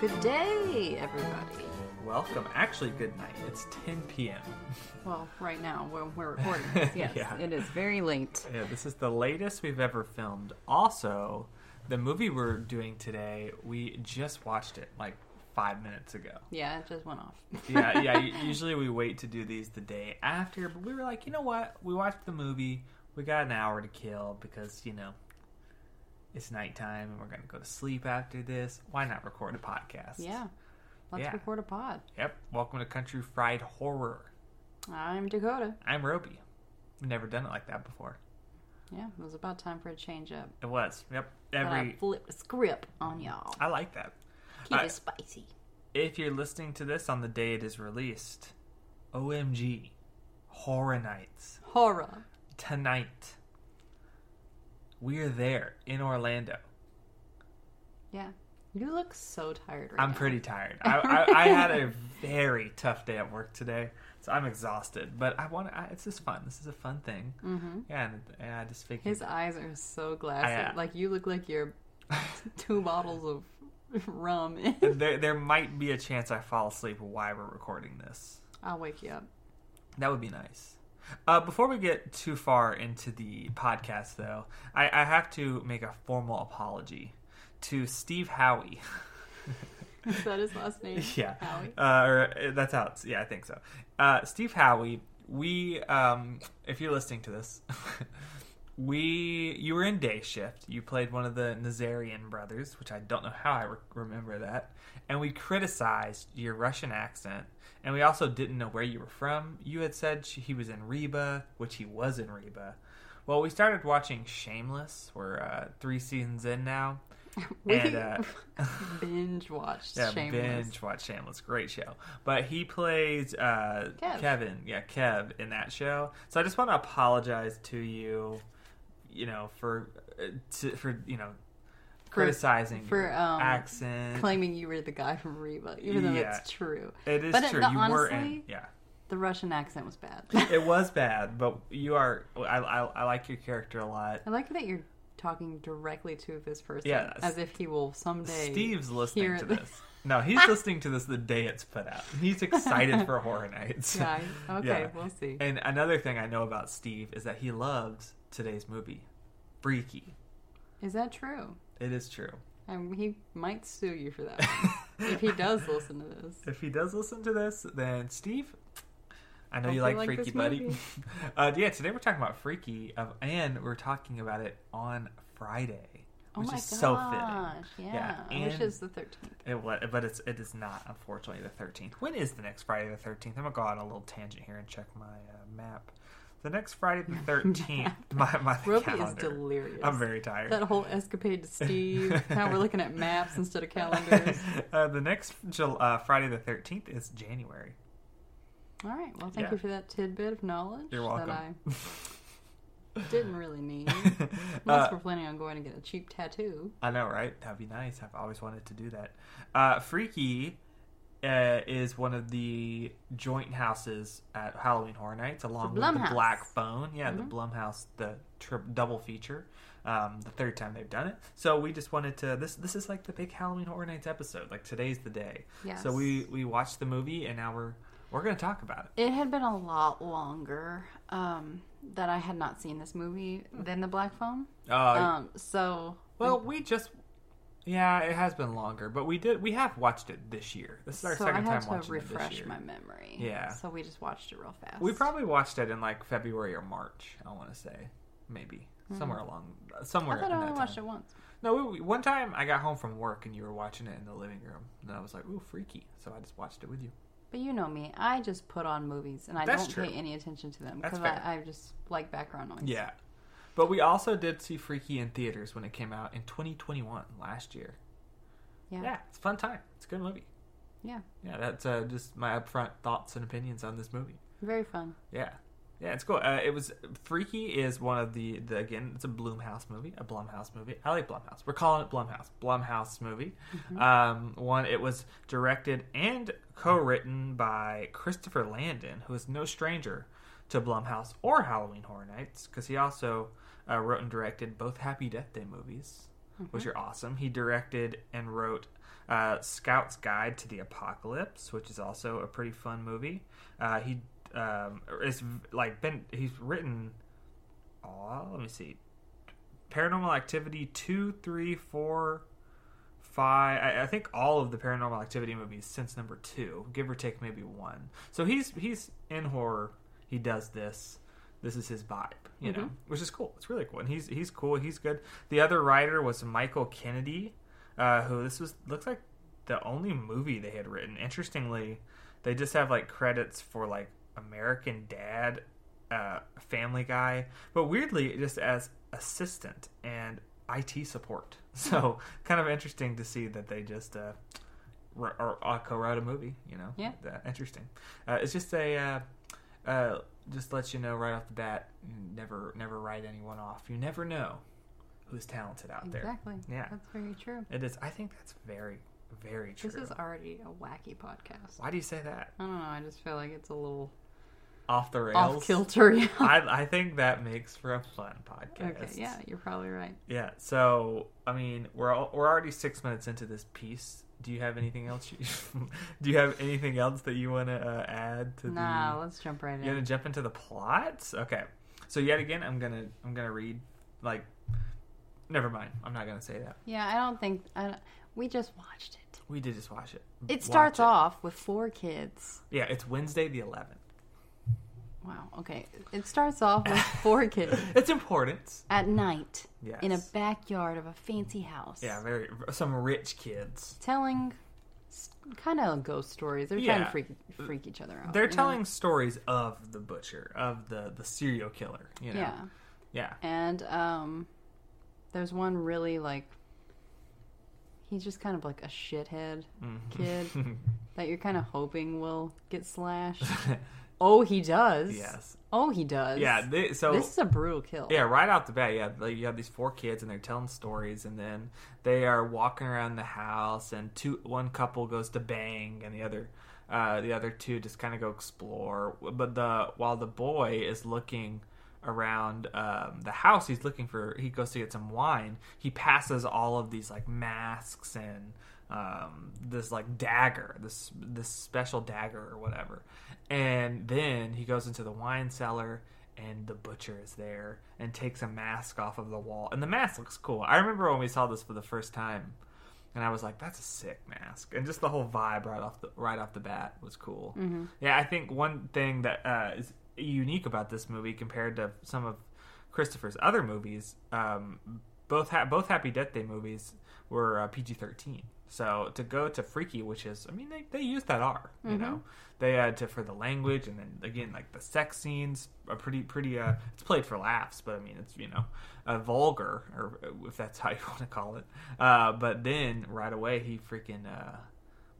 Good day, everybody. Welcome. Actually, good night. It's 10 p.m. Well, right now when we're recording this, yes, Yeah. it is very late. Yeah, this is the latest we've ever filmed. Also, the movie we're doing today, we just watched it like five minutes ago. Yeah, it just went off. Yeah, yeah. Usually we wait to do these the day after, but we were like, you know what? We watched the movie. We got an hour to kill because you know it's nighttime and we're gonna go to sleep after this. Why not record a podcast? Yeah, let's Yeah. record a pod. Yep. Welcome to Country Fried Horror. I'm Dakota. I'm Roby. Never done it like that before. Yeah, it was about time for a change up. It was. Yep. Every flip the script on y'all. I like that. Keep I- it spicy. If you're listening to this on the day it is released, OMG, Horror Nights Horror. tonight. We're there in Orlando. Yeah, you look so tired right I'm now. pretty tired. I, I, I had a very tough day at work today, so I'm exhausted. But I want. I, it's just fun. This is a fun thing. Mm-hmm. Yeah, and, and I just figured. His eyes are so glassy. I, uh, like you look like you're two bottles of rum. there, there might be a chance I fall asleep while we're recording this. I'll wake you up. That would be nice. Uh, before we get too far into the podcast, though, I, I have to make a formal apology to Steve Howey. Is that his last name? yeah, Howey. Uh, or, uh, that's how it's. Yeah, I think so. Uh, Steve Howey. We, um, if you're listening to this, we you were in day shift. You played one of the Nazarian brothers, which I don't know how I re- remember that. And we criticized your Russian accent, and we also didn't know where you were from. You had said sh- he was in Reba, which he was in Reba. Well, we started watching Shameless. We're uh, three seasons in now, We and uh, binge watched yeah, Shameless. binge watch Shameless. Great show. But he plays uh, Kev. Kevin, yeah, Kev in that show. So I just want to apologize to you, you know, for uh, to, for you know criticizing for, your um, accent. claiming you were the guy from Reba, even though Yeah. that's true. it is but it- true. but you were in, honestly- yeah. The Russian accent was bad. It was bad, but you are. I, I, I like your character a lot. I like that you're talking directly to this person, Yeah, as if he will someday. Steve's listening to this. No, he's listening to this the day it's put out. He's excited for Horror Nights. Yeah, okay, Yeah. we'll see. And another thing I know about Steve is that he loves today's movie, Freaky. Is that true? It is true. And he might sue you for that one, if he does listen to this. If he does listen to this, then Steve, I know Hope you like, like Freaky, buddy. uh, yeah, today we're talking about Freaky, of, and we're talking about it on Friday, Oh which is so fitting. Yeah, Yeah, I wish and- it was the thirteenth. It wa- but it's it is not unfortunately the thirteenth. When is the next Friday the thirteenth? I'm gonna go on a little tangent here and check my uh, map. The next Friday the thirteenth. my my Roby calendar. is delirious. I'm very tired. That whole escapade to Steve. now we're looking at maps instead of calendars. uh, the next uh, Friday the thirteenth is January. All right. Well, thank Yeah. you for that tidbit of knowledge You're welcome. that I didn't really need. Uh, Unless we're planning on going to get a cheap tattoo. I know, right? That'd be nice. I've always wanted to do that. Uh, Freaky uh, is one of the joint houses at Halloween Horror Nights, along with the Black Phone. Yeah, the Mhm. Blumhouse, the tri- double feature. Um, the third time they've done it. So we just wanted to. This this is like the big Halloween Horror Nights episode. Like today's the day. Yes. So we we watched the movie and now we're we're gonna talk about it. It had been a lot longer um, that I had not seen this movie than The Black Phone. Uh, Um, so well, we just. Yeah, it has been longer, but we did. We have watched it this year. This is our so I second had time to watching it this refresh year. my memory. Yeah. So we just watched it real fast. We probably watched it in like February or March. I want to say maybe hmm. somewhere along somewhere. I thought in I only watched time. it once. No, we, one time I got home from work and you were watching it in the living room, and I was like, "Ooh, freaky!" So I just watched it with you. But you know me, I just put on movies and I That's don't true. pay any attention to them because. I, I just like background noise. Yeah, but we also did see Freaky in theaters when it came out in 2021 last year. Yeah. Yeah, it's a fun time. It's a good movie. Yeah. Yeah, that's uh, just my upfront thoughts and opinions on this movie. Very fun. Yeah. Yeah, it's cool. Uh, it was Freaky is one of the, the again it's a Bloomhouse movie, a Blumhouse movie. I like Blumhouse. We're calling it Blumhouse. Blumhouse movie. Um, one it was directed and co-written by Christopher Landon, who is no stranger to Blumhouse or Halloween Horror Nights because he also uh, wrote and directed both Happy Death Day movies, which are awesome. He directed and wrote uh, Scout's Guide to the Apocalypse, which is also a pretty fun movie. Uh, he um, is like been he's written. Oh, let me see. Paranormal Activity two, three, four, five. I, I think all of the Paranormal Activity movies since number two, give or take maybe one. So he's he's in horror. He does this. This is his vibe, you know, which is cool. It's really cool, and he's he's cool. He's good. The other writer was Michael Kennedy, uh, who this was looks like the only movie they had written. Interestingly, they just have like credits for like American Dad, uh, Family Guy, but weirdly just as assistant and IT support. So kind of interesting to see that they just uh, r- or, uh, co-wrote a movie. You know, Yeah. Interesting. Uh, it's just a. Uh, just let you know right off the bat, never never write anyone off. You never know who's talented out there. Exactly. Yeah. That's very true. It is. I think that's very, very true. This is already a wacky podcast. Why do you say that? I don't know. I just feel like it's a little Off the rails. off kilter. Yeah. I, I think that makes for a fun podcast. okay. Yeah, you're probably right. Yeah. So I mean, we're all, we're already six minutes into this piece. Do you have anything else? You, do you have anything else that you want to uh, add to Nah, the? let's jump right in. You want to jump into the plots? Okay. So yet again, I'm gonna I'm gonna read like. Never mind. I'm not gonna say that. Yeah, I don't think I don't, we just watched it. We did just watch it. It Watch starts it. off with four kids. Yeah, it's Wednesday the 11th. Wow. Okay. It starts off with four kids It's important. at night Yes. in a backyard of a fancy house. Yeah, very some rich kids. Telling kind of ghost stories. They're trying Yeah. to freak freak each other out. They're you know? telling stories of the butcher, of the the serial killer. You know. Yeah. Yeah. And um, there's one really like he's just kind of like a shithead Mhm. kid that you're kind of hoping will get slashed. oh, he does. yes. Oh, he does. Yeah. They, so this is a brutal kill. Yeah, right out the bat, yeah, like you have these four kids and they're telling stories, and then they are walking around the house, and two one couple goes to bang, and the other uh, the other two just kind of go explore. But the while the boy is looking around um, the house, he's looking for he goes to get some wine. He passes all of these like masks and um, this like dagger, this this special dagger or whatever. And then he goes into the wine cellar and the butcher is there and takes a mask off of the wall. And the mask looks cool. I remember when we saw this for the first time and I was like, "That's a sick mask," and just the whole vibe right off the right off the bat was cool. Mm-hmm. Yeah, I think one thing that uh, is unique about this movie compared to some of Christopher's other movies, um, both ha- both Happy Death Day movies were uh, PG thirteen. So to go to Freaky, which is, I mean, they, they use that R, you Mhm. know, they had to for the language, and then again, like the sex scenes are pretty pretty. Uh, it's played for laughs, but I mean, it's you know, uh, vulgar, or if that's how you want to call it. Uh, but then right away, he freaking. Uh,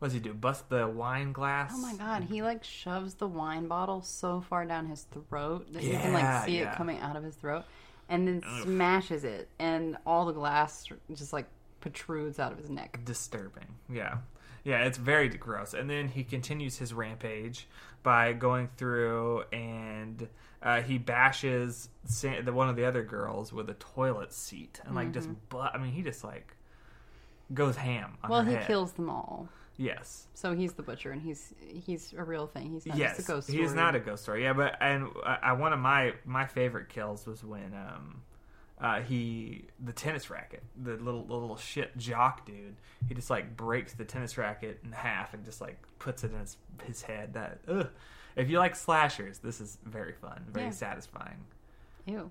what does he do? Bust the wine glass? Oh my god, he like shoves the wine bottle so far down his throat that you can like see yeah. it coming out of his throat and then Ugh. smashes it and all the glass just like protrudes out of his neck. disturbing. Yeah. Yeah, it's very gross. And then he continues his rampage by going through and uh, he bashes the one of the other girls with a toilet seat and like just but I mean he just like goes ham on Well, he head. kills them all. Yes. So he's the butcher and he's he's a real thing. He's not yes. just a ghost story. He is not a ghost story. Yeah, but and uh, I, one of my my favorite kills was when um uh, he the tennis racket, the little little shit jock dude. He just like breaks the tennis racket in half and just like puts it in his, his head. That ugh. if you like slashers, this is very fun, very Yeah. satisfying. Ew.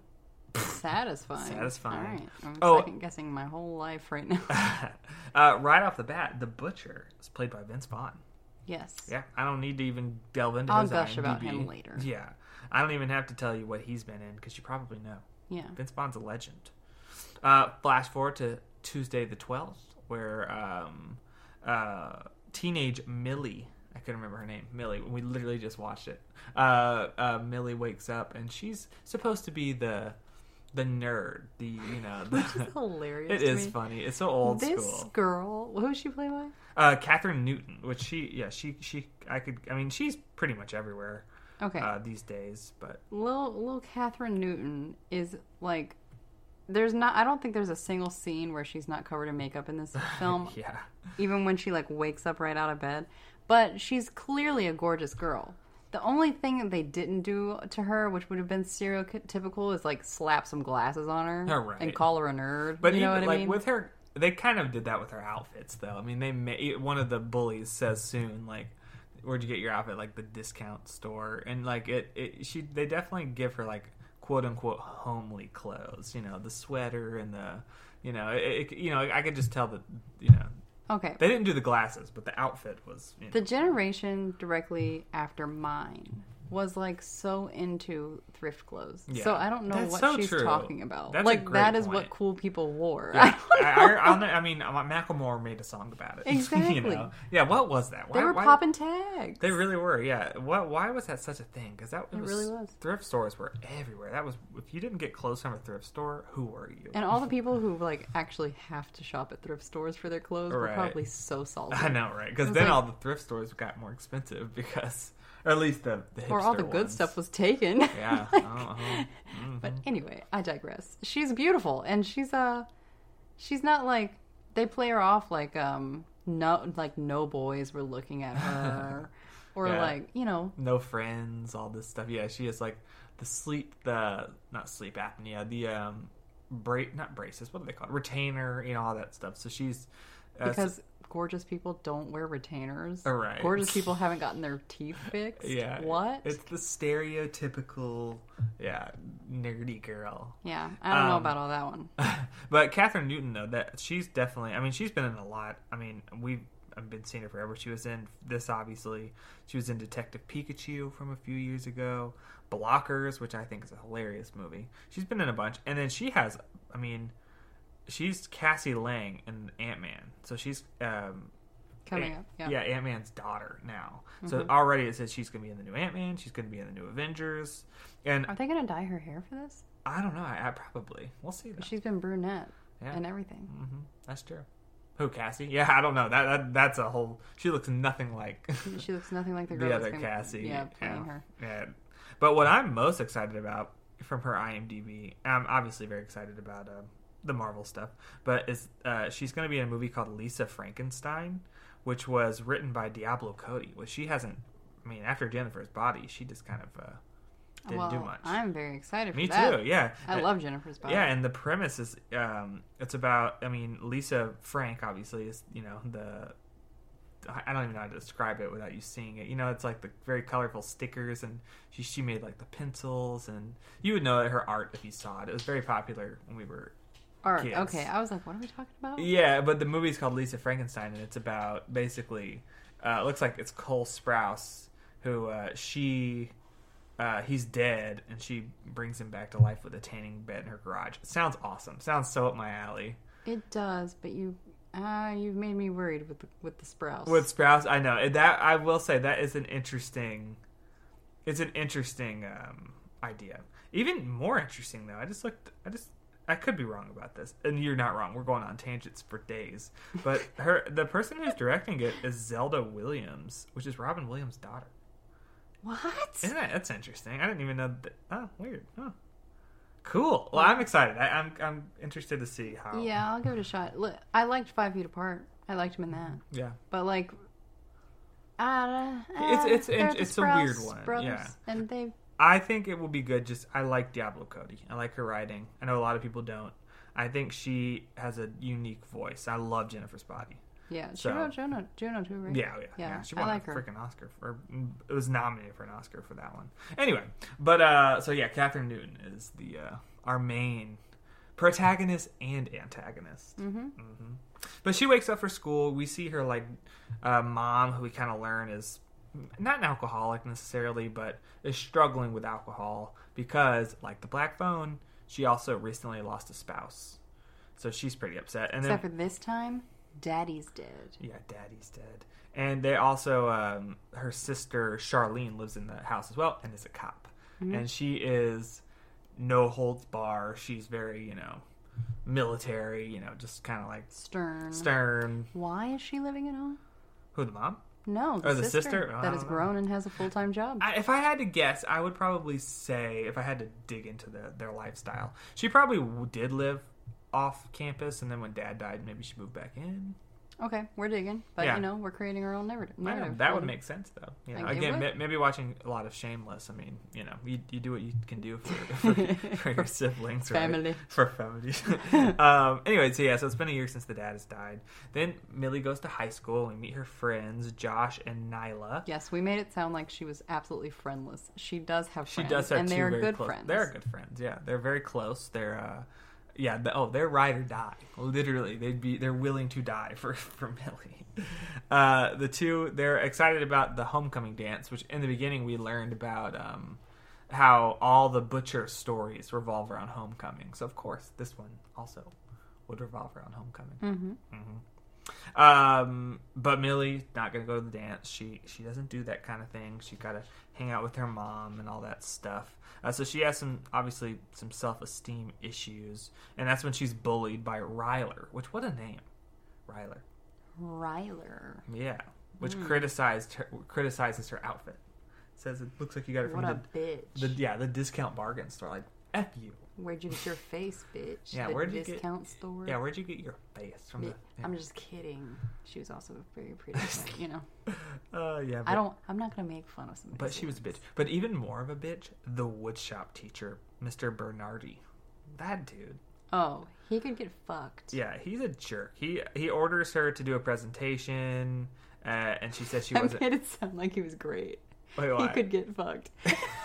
Satisfying. Satisfying. All right. I'm Oh. second guessing my whole life right now. uh, right off the bat, the butcher is played by Vince Vaughn. yes. Yeah, I don't need to even delve into. I'll his gush about him later. Yeah, I don't even have to tell you what he's been in because you probably know. Yeah. Vince Vaughn's a legend. Uh, flash forward to Tuesday the 12th, where um, uh, teenage Millie I couldn't remember her name. Millie. We literally just watched it. Uh, uh, Millie wakes up and she's supposed to be the the nerd. The you know the, Which is hilarious. it is me. funny. It's so old This school. girl, who she played by? Uh, Kathryn Newton, which she yeah she she I could I mean she's pretty much everywhere Okay, uh, these days. But little little Kathryn Newton is like. There's not. I don't think there's a single scene where she's not covered in makeup in this film. yeah, even when she like wakes up right out of bed. But she's clearly a gorgeous girl. The only thing that they didn't do to her, which would have been stereotypical, is like slap some glasses on her Oh, right. and call her a nerd. but you know even, what I like mean? with her, they kind of did that with her outfits though. I mean, they ma- one of the bullies says soon like. Where'd you get your outfit? Like the discount store, and like it, it. She, they definitely give her like quote unquote homely clothes. You know, the sweater and the, you know, it, it, you know, I could just tell that, you know, okay, they didn't do the glasses, but the outfit was. You know, the generation directly after mine was like so into thrift clothes. Yeah. So I don't know That's what so she's true. talking about. That's like that is point. what cool people wore. Yeah, I, I, know- I mean, Macklemore made a song about it. Exactly. you know? Yeah. What was that? Why, they were why- popping tags. They really were. Yeah. What? Why was that such a thing? Because that It was, really was. Thrift stores were everywhere. That was if you didn't get clothes from a thrift store, who were you? And all the people who like actually have to shop at thrift stores for their clothes were probably so salty. I know, right? Because then like- all the thrift stores got more expensive because, or at least the, the Or all the good ones. stuff was taken. Yeah. Like- uh-huh. Mhm. But anyway, I digress. She's beautiful, and she's uh, she's not like they play her off like um no like no boys were looking at her, or Yeah. like you know no friends, all this stuff. Yeah, she is like the sleep, the not sleep apnea, the um, bra- not braces. What do they call it? Retainer, you know, all that stuff. So she's uh, because gorgeous people don't wear retainers. Oh, right. Gorgeous people haven't gotten their teeth fixed. yeah, What? It's the stereotypical, yeah, nerdy girl. yeah, I don't know Um, about all that one. but Kathryn Newton, though, that she's definitely. I mean, she's been in a lot. I mean, we've I've been seeing her forever. She was in this, obviously. She was in Detective Pikachu from a few years ago. Blockers, which I think is a hilarious movie. She's been in a bunch, and then she has. I mean, she's Cassie Lang in Ant Man, so she's um, Coming Ant- up, yeah. Mm-hmm. Ant Man's daughter now. So already it says she's going to be in the new Ant Man. She's going to be in the new Avengers, and Are they gonna dye her hair for this? I don't know. I, I probably we'll see. Though. She's been brunette Yeah. and everything. hmm That's true. Who Cassie? Yeah, I don't know. That, that that's a whole. She looks nothing like She looks nothing like the girl the other Cassie. Yeah, playing yeah. her. Yeah. But what I'm most excited about from her IMDb, I'm obviously very excited about uh, the Marvel stuff, but is uh, she's going to be in a movie called Lisa Frankenstein, which was written by Diablo Cody. Which she hasn't. I mean, after Jennifer's Body, she just kind of uh, didn't well, do much. I'm very excited for Me that. too. Yeah, I love Jennifer's body. yeah, and the premise is um, it's about. I mean, Lisa Frank obviously is you know the. I don't even know how to describe it without you seeing it. You know, it's like the very colorful stickers, and she she made like the pencils, and you would know her art if you saw it. It was very popular when we were. Kids. Okay, I was like, what are we talking about? Yeah, but the movie's called Lisa Frankenstein, and it's about basically. Uh, it looks like it's Cole Sprouse who uh, she. Uh, he's dead, and she brings him back to life with a tanning bed in her garage. It sounds awesome. Sounds so up my alley. It does, but you, ah, you've made me worried with the, with the Sprouse. With Sprouse, I know that. I will say that is an interesting. It's an interesting um, idea. Even more interesting though. I just looked. I just. I could be wrong about this, and you're not wrong. We're going on tangents for days. But her, the person who's directing it is Zelda Williams, which is Robin Williams' daughter. what? Isn't that that's interesting? I didn't even know that. Oh, weird. Oh, cool. Well, I'm excited. I, I'm I'm interested to see how. Yeah, I'll give it a shot. Look, I liked Five Feet Apart. I liked him in that, Yeah. but like, uh, It's- it's- they're it's a weird one, Brothers, yeah. and they I think it will be good. Just I like Diablo Cody. I like her writing. I know a lot of people don't. I think she has a unique voice. I love Jennifer's Body. yeah, she So- wrote Juno, Juno too, right? Yeah, yeah, yeah. Yeah, She I won like a freaking Oscar for. It was nominated for an Oscar for that one. Anyway, but uh, so yeah, Kathryn Newton is the uh, our main protagonist and antagonist. Mm-hmm. hmm But she wakes up for school. We see her like uh, mom, who we kind of learn is not an alcoholic necessarily, but is struggling with alcohol because, like the black phone, she also recently lost a spouse. So she's pretty upset. And Except then, for this time, Daddy's dead. Yeah, Daddy's dead. And they also, um, her sister Charlene lives in the house as well and is a cop. Mm-hmm. And she is no holds bar. She's very, you know, military, you know, just kind of like Stern. stern. Why is she living at home? Who, the mom? No, the, Oh, the sister, sister? That know. grown and has a full time job. I, if I had to guess, I would probably say, if I had to dig into the, their lifestyle, she probably did live off campus, and then when dad died, maybe she moved back in. Okay, we're digging, but Yeah. you know, we're creating our own narrative. Narrative that would them. make sense, though. You know, Like, again, ma- maybe watching a lot of Shameless. I mean, you know, you, you do what you can do for, for, for your siblings, right? family. For family. um, anyway, so yeah, so it's been a year since the dad has died. Then Millie goes to high school. We meet her friends, Josh and Nyla. Yes, we made it sound like she was absolutely friendless. She does have She friends, does have and they are good close. friends. They're good friends. Yeah, they're very close. They're uh, yeah. The, oh, they're ride or die. Literally, they'd be. They're willing to die for for Millie. Uh, the two they're excited about the homecoming dance, which in the beginning we learned about um, how all the butcher stories revolve around homecoming. So of course, this one also would revolve around homecoming. hmm Um, but Millie not gonna go to the dance. She she doesn't do that kind of thing. She gotta hang out with her mom and all that stuff. Uh, so she has some obviously some self esteem issues, and that's when she's bullied by Ryler. Which what a name, Ryler. Ryler. Yeah, which Hmm. criticized her criticizes her outfit. Says it looks like you got it from What a the, bitch. the yeah the discount bargain store. Like f you. Where'd you get your face, bitch? Yeah, The where'd you get- discount store? Yeah, where'd you get your face from? The, Bi-. I'm just kidding. She was also very pretty, but, you know. uh, yeah, I don't. I'm not gonna make fun of somebody. But she was a bitch. But even more of a bitch, the woodshop teacher, Mr. Bernardi. That dude. Oh, he could get fucked. Yeah, he's a jerk. He he orders her to do a presentation, uh, and she says she wasn't. I made it sound like he was great. Wait, He could get fucked.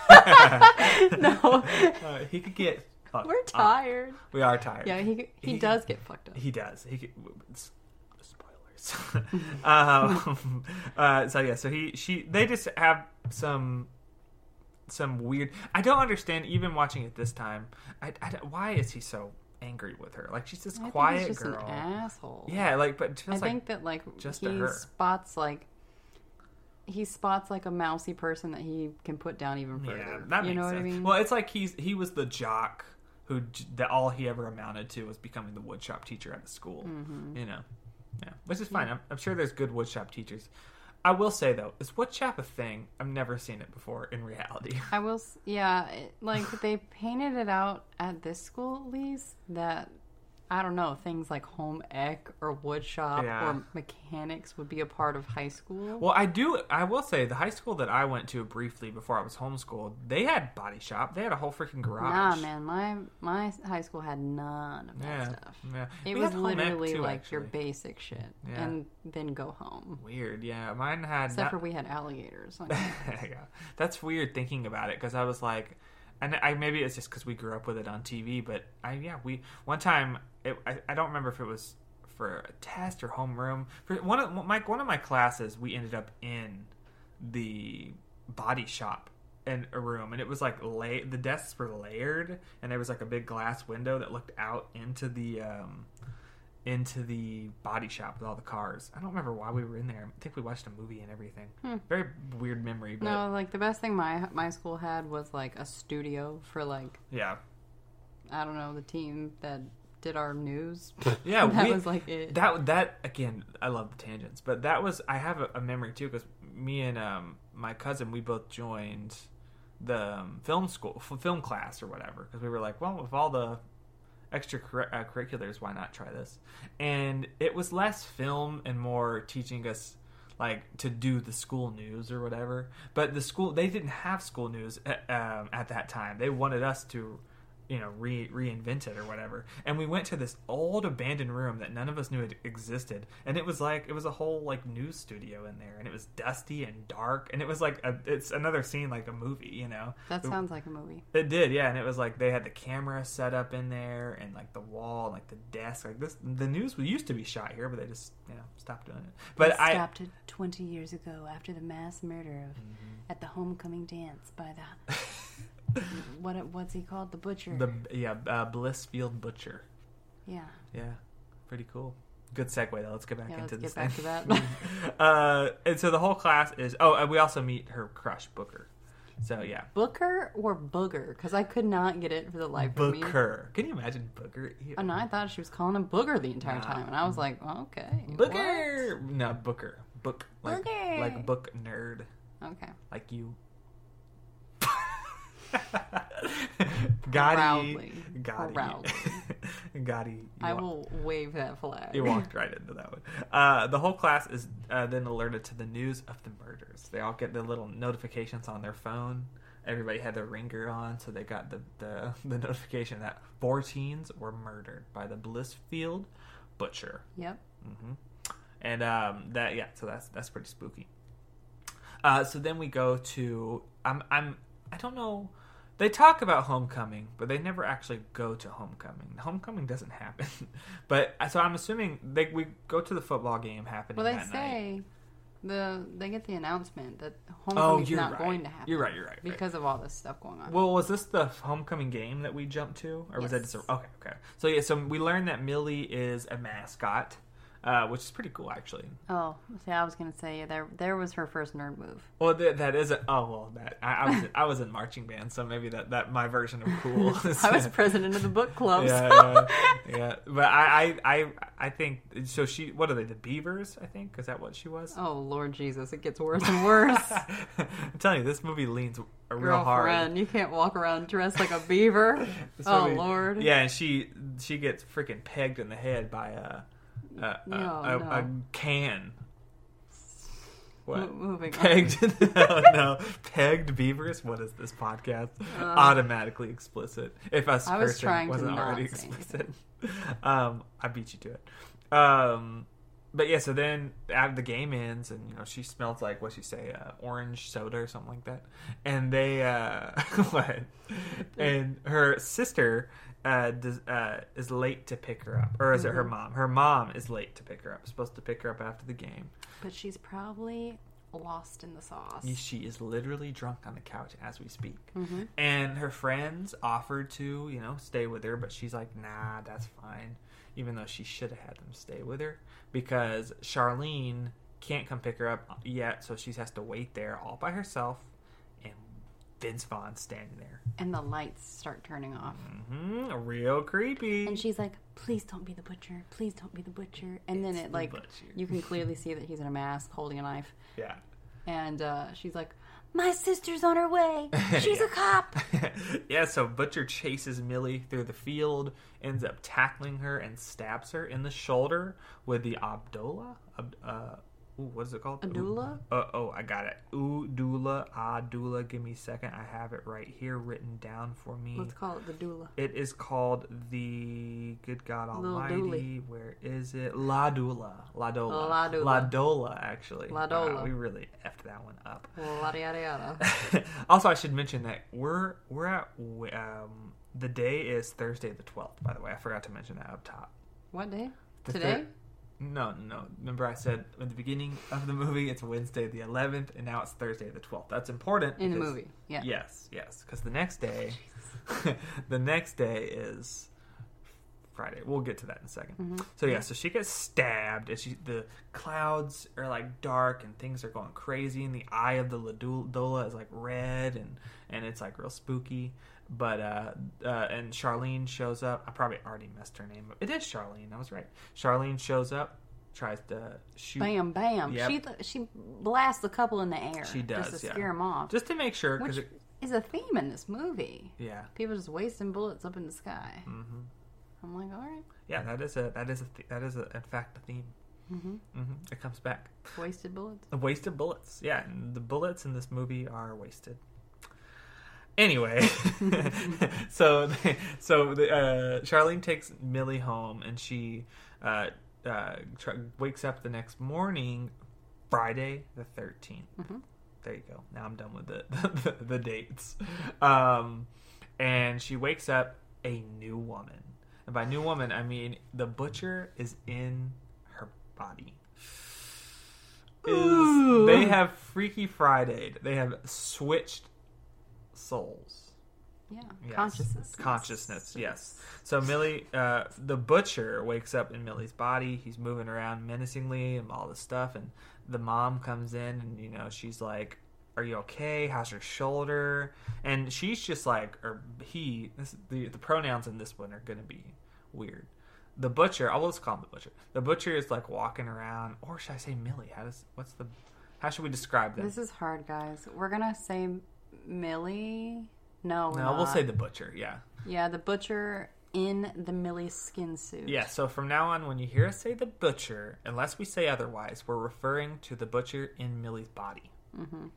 no, no, uh, he could get. Fucked we're up. tired. we are tired. Yeah, he he, He- does get fucked up. He does. He spoilers. um, uh, so yeah, so he she they just have some some weird. I don't understand even watching it this time. I, I why is he so angry with her? Like she's this I quiet he's just girl. an asshole. Yeah, like but I like think that like just he spots like he spots like a mousy person that he can put down even further. yeah, that you makes know sense. what I mean? Well, it's like he's he was the jock who that all he ever amounted to was becoming the woodshop teacher at the school. Mm-hmm. You know, yeah, which is fine. I'm, I'm sure there's good woodshop teachers. I will say though, is woodshop a thing? I've never seen it before in reality. I will. Yeah, it, like they painted it out at this school at least that I don't know things like home ec or wood shop Yeah. or mechanics would be a part of high school. Well, I do. I will say the high school that I went to briefly before I was homeschooled, they had body shop. They had a whole freaking garage. Nah, man, my my high school had none of that Yeah, stuff. yeah. It We was had home ec, literally too, like your basic shit, Yeah. and then go home. Weird. Yeah, mine had. Except not- for we had alligators. Yeah, that's weird thinking about it because I was like, and I maybe it's just because we grew up with it on TV, but I yeah we one time it, I I don't remember if it was for a test or homeroom. For one of my one of my classes we ended up in the body shop in a room and it was like lay the desks were layered and there was like a big glass window that looked out into the um into the body shop with all the cars. I don't remember why we were in there. I think we watched a movie and everything. Very weird memory, but no, like the best thing my my school had was like a studio for like yeah. I don't know the team that did our news. Yeah, that we- was like it. That that again, I love the tangents, but that was I have a, a memory too because me and um, my cousin we both joined the um, film school, f- film class or whatever because we were like, well, with all the extra uh, curriculars, why not try this? And it was less film and more teaching us like to do the school news or whatever. But the school they didn't have school news at, um, at that time. They wanted us to you know re- reinvent it or whatever. And we went to this old abandoned room that none of us knew it existed. And it was like it was a whole like news studio in there. And it was dusty and dark. And it was like a, it's another scene like a movie you know? That It- sounds like a movie. it did yeah. And it was like they had the camera set up in there and like the wall and like the desk. Like this the news used to be shot here but they just you know stopped doing it. But i stopped it 20 years ago after the mass murder of Mm-hmm. at the homecoming dance by the what what's he called the butcher the yeah uh, blissfield butcher yeah yeah pretty cool Good segue though. Let's get back Yeah, into let's this get back to that. uh, and so the whole class is. Oh, and we also meet her crush Booker. So yeah, Booker or Booger? Because I could not get it for the life of me. Booker. Can you imagine Booker? Ew. And I thought she was calling him Booger the entire Nah. time, and I was like, okay, Booker. No, Booker. Book like Booker. like book nerd? Okay, like you. Gotti. Gotti. Proudly. Gotti. I will wave that flag. You walked right into that one. Uh, the whole class is uh, then alerted to the news of the murders. They all get the little notifications on their phone. Everybody had their ringer on, so they got the, the, the notification that four teens were murdered by the Blissfield Butcher. Yep. Mm-hmm. And um, that yeah, so that's that's pretty spooky. Uh, so then we go to I'm I'm I don't know. They talk about homecoming, but they never actually go to homecoming. Homecoming doesn't happen. but uh, so I'm assuming they we go to the football game happening Well, they that night. say the they get the announcement that Oh, homecoming's you're not right. going to happen. You're right. You're right. right. because of all this stuff going on. Well, was this the homecoming game that we jumped to, or was that just a, okay? Okay. So yeah, so we learned that Millie is a mascot, uh, which is pretty cool actually. oh, see, I was gonna say there there was her first nerd move. Well, that, that is a oh well that I, I was I was in marching band, so maybe that, that my version of cool. is- I was president of the book club. so- yeah, yeah, yeah. But I, I I I think so. She what are they? The Beavers? I think is that what she was? Oh Lord Jesus, it gets worse and worse. I'm telling you, this movie leans a real hard. Girlfriend, you can't walk around dressed like a beaver. Oh movie- Lord. Yeah, and she she gets freaking pegged in the head by a a, a, No, a, no. a can. What? Mo- moving on. Pegged? no, no. Pegged beavers? What is this podcast? Automatically explicit. If us Uh, I was trying to wasn't not already explicit. Um, I beat you to it. Um, but yeah, so then after the game ends, and you know she smells like what she say, uh, orange soda or something like that, and they uh, what? And her sister uh, does, uh, is late to pick her up, or is it her Mm-hmm. mom? Her mom is late to pick her up. Supposed to pick her up after the game. But she's probably lost in the sauce. She is literally drunk on the couch as we speak. Mhm. And her friends offered to, you know, stay with her, but she's like, nah, that's fine. Even though she should have had them stay with her because Charlene can't come pick her up yet, so she has to wait there all by herself. Vince Vaughn standing there. And the lights start turning off. Mm-hmm, Real creepy. And she's like, "Please don't be the butcher. Please don't be the butcher." And then it the like butcher. you can clearly see that he's in a mask holding a knife. yeah. And uh, she's like, "My sister's on her way. She's a cop." yeah, so Butcher chases Millie through the field, ends up tackling her, and stabs her in the shoulder with the Abdullah. Ab- uh, ooh, what is it called? Adula? Uh, oh, I got it. Udula, Adula. Give me a second. I have it right here written down for me. Let's call it the doula. It is called the Good God Almighty. Where is it? La Dula. La Dola. La Dula. La Dola, actually. La Wow, we really effed that one up. Yada yada yada. also, I should mention that we're we're at um, the day is Thursday the twelfth. By the way, I forgot to mention that up top. What day? The Today? thir- no, no. Remember, I said at the beginning of the movie it's Wednesday the eleventh, and now it's Thursday the twelfth. That's important In the movie. Yeah. Yes, yes. Because the next day, the next day is Friday. We'll get to that in a 2nd Mm-hmm. So yeah, so she gets stabbed, and she the clouds are like dark, and things are going crazy, and the eye of the Ladola is like red, and and it's like real spooky. But uh, uh, and Charlene shows up. I probably already messed her name up. It is Charlene. I was right. Charlene shows up, tries to shoot, Bam, bam. Yep. She she blasts a couple in the air. She does, just to yeah. scare them off. just to make sure which because is a theme in this movie. yeah. People just wasting bullets up in the sky. Mm-hmm. I'm like, all right, Yeah, that is a that is a th- that is a, in fact a theme. hmm hmm It comes back. wasted bullets. Wasted bullets. Yeah, and the bullets in this movie are wasted. Anyway, so so the, uh, Charlene takes Millie home, and she uh, uh, tr- wakes up the next morning, Friday the 13th Mhm. There you go. Now I'm done with the the, the dates. Um, and she wakes up a new woman, and by new woman I mean the butcher is in her body. Is they have Freaky Friday? They have switched souls. Yeah, Yes. consciousness. Consciousness, yes. So Millie, uh, the butcher, wakes up in Millie's body. He's moving around menacingly and all this stuff. And the mom comes in, and you know she's like, "Are you okay? How's your shoulder?" And she's just like, or he. This, the the pronouns in this one are going to be weird. The butcher, I'll just call him the butcher. The butcher is like walking around, or should I say Millie? How does what's the how should we describe them? This is hard, guys. We're gonna say Millie. No, no, we'll say the butcher. Yeah. yeah, the butcher in the Millie skin suit. Yeah, so from now on, when you hear us say the butcher, unless we say otherwise, we're referring to the butcher in Millie's body. Mm-hmm.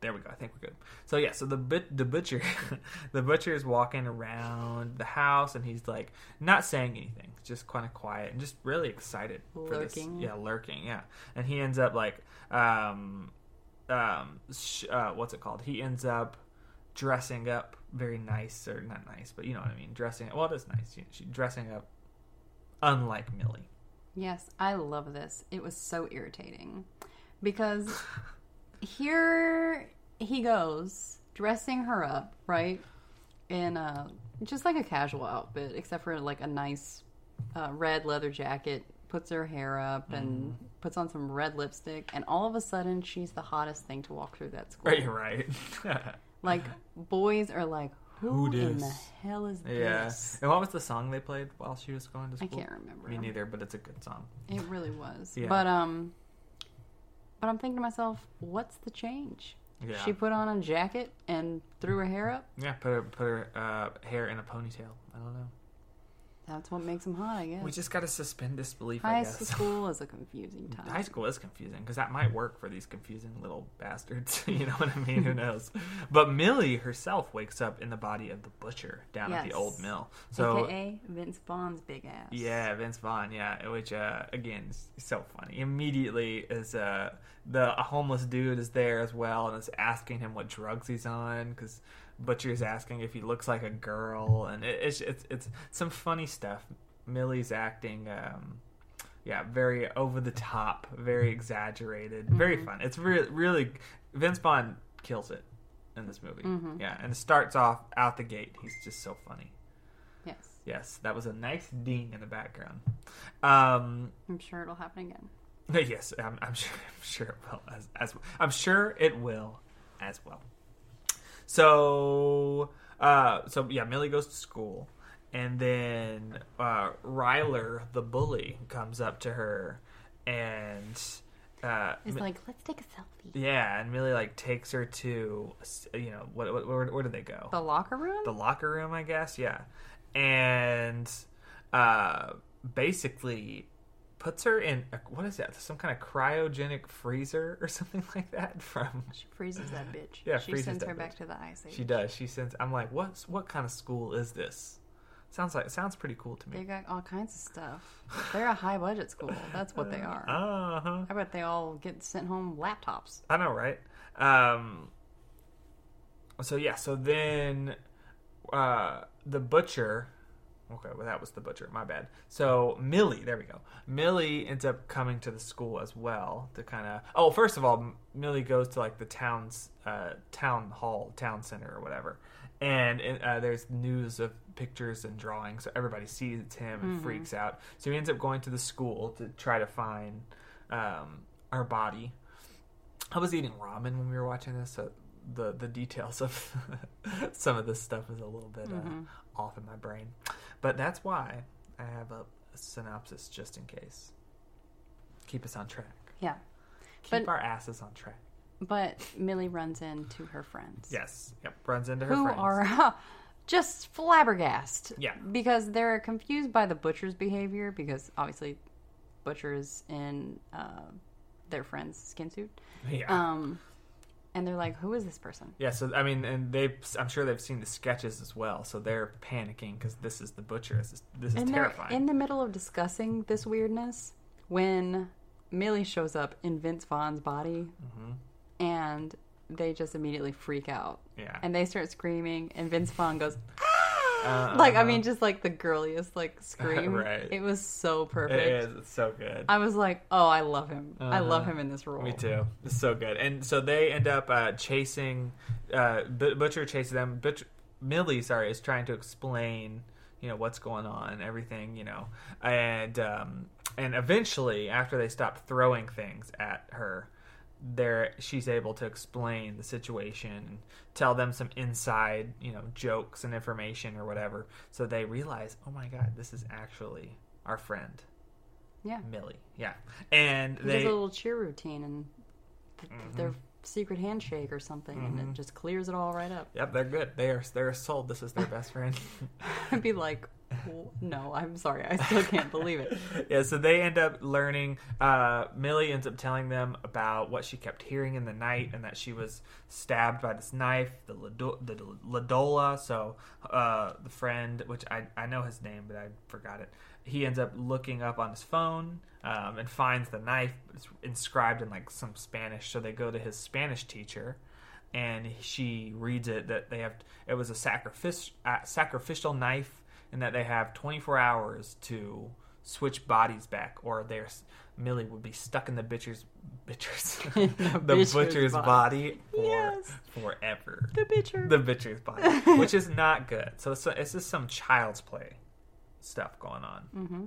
There we go. I think we're good. So yeah, so the but the butcher, the butcher is walking around the house, and he's like not saying anything, just kind of quiet and just really excited for Lurking. this. Yeah, lurking. Yeah, and he ends up like, um, um, sh- uh, what's it called? He ends up dressing up very nice, or not nice, but you know what I mean. Dressing well, it is nice. She, she dressing up unlike Millie. Yes, I love this. It was so irritating because here he goes dressing her up, right? In a just like a casual outfit, except for like a nice uh, red leather jacket. Puts her hair up and puts on some red lipstick, and all of a sudden she's the hottest thing to walk through that school. Right, you're right. Like boys are like, who, Who in the hell is this? yeah. this? And what was the song they played while she was going to school? I can't remember. Me neither, but it's a good song. It really was. Yeah. But um but I'm thinking to myself, what's the change? Yeah. She put on a jacket and threw her hair up. Yeah, put her put her uh, hair in a ponytail. I don't know. That's what makes them hot, I guess. We just got to suspend disbelief. I High guess. school is a confusing time. High school is confusing because that might work for these confusing little bastards. you know what I mean? Who knows? But Millie herself wakes up in the body of the butcher down at the old mill. So AKA Vince Vaughn's big ass. Yeah, Vince Vaughn. Yeah, which uh, again is so funny. Immediately, is uh, the a homeless dude is there as well, and is asking him what drugs he's on because Butcher's asking if he looks like a girl, and it, it's it's it's some funny stuff. Millie's acting. Um, yeah, very over the top, very exaggerated, very fun. It's really, really Vince Vaughn kills it in this movie. Yeah, and it starts off out the gate. He's just so funny. Yes. Yes, that was a nice ding in the background. Um, I'm sure it'll happen again. yes, I'm, I'm sure. I'm sure it will. As, as I'm sure it will, as well. So, uh, so yeah, Millie goes to school, and then uh, Ryler, the bully, comes up to her, and uh, It's Mi- like, let's take a selfie. yeah, and Millie like takes her to, you know, what, what where, where do they go? The locker room? the locker room, I guess. Yeah, and uh, basically puts her in a, what is that? Some kind of cryogenic freezer or something like that. From she freezes that bitch. Yeah, she sends her bitch. back to the ice age. she does. She sends. I'm like, what's what kind of school is this? Sounds like sounds pretty cool to me. They got all kinds of stuff. They're a high budget school. That's what they are. Uh huh. I bet they all get sent home laptops. I know, right? Um, so yeah, so then uh, the butcher. Okay, well that was the butcher. My bad. So Millie, there we go. Millie ends up coming to the school as well to kind of. Oh, first of all, Millie goes to like the town's uh, town hall, town center, or whatever, and uh, there's news of pictures and drawings, so everybody sees it's him and freaks out. So he ends up going to the school to try to find um, our body. I was eating ramen when we were watching this, so the the details of some of this stuff is a little bit uh, off in my brain. But that's why I have a, a synopsis just in case. Keep us on track. Yeah. Keep But- our asses on track. But Millie runs into her friends. Yes. Yep. Runs into her Who friends. are just flabbergasted. Yeah. Because they're confused by the butcher's behavior, because obviously, butcher's in uh, their friend's skin suit. yeah. Um, and they're like, who is this person? yeah. So I mean, and they, I'm sure they've seen the sketches as well, so they're panicking because this is the butcher. This is, this is And terrifying. in the middle of discussing this weirdness when Millie shows up in Vince Vaughn's body, Mm-hmm. and they just immediately freak out. yeah. And they start screaming, and Vince Vaughn goes, Uh, like I mean, just like the girliest like scream. Right. It was so perfect. is. It's so good. I was like, oh, I love him. I love Uh-huh. him in this role. Me too. It's so good. And so they end up uh, chasing. Uh, Bu- Butcher chases them. Butcher, Millie, sorry, is trying to explain, you know, what's going on and everything, you know, and um, and eventually, after they stop throwing things at her, there she's able to explain the situation and tell them some inside, you know, jokes and information or whatever, so they realize, oh my god, this is actually our friend Yeah. Millie. Yeah, and He they a little cheer routine and th- mm-hmm. their secret handshake or something, and it mm-hmm. just clears it all right up. Yep, they're good. They are they're sold. This is their best friend. I'd be like, "W- no, I'm sorry, I still can't believe it. yeah, so they end up learning. Uh, Millie ends up telling them about what she kept hearing in the night, and that she was stabbed by this knife, the the La Dola. So uh, the friend, which I I know his name, but I forgot it. He ends up looking up on his phone um, and finds the knife. It's inscribed in like some Spanish. So they go to his Spanish teacher. And she reads it that they have. It was a uh, sacrificial knife, and that they have 24 hours to switch bodies back, or their Millie would be stuck in the butcher's butcher's The the butcher's butcher's body. body for Yes. forever. The bitcher. The butcher's body, which is not good. So it's, it's just some child's play stuff going on. Mm-hmm.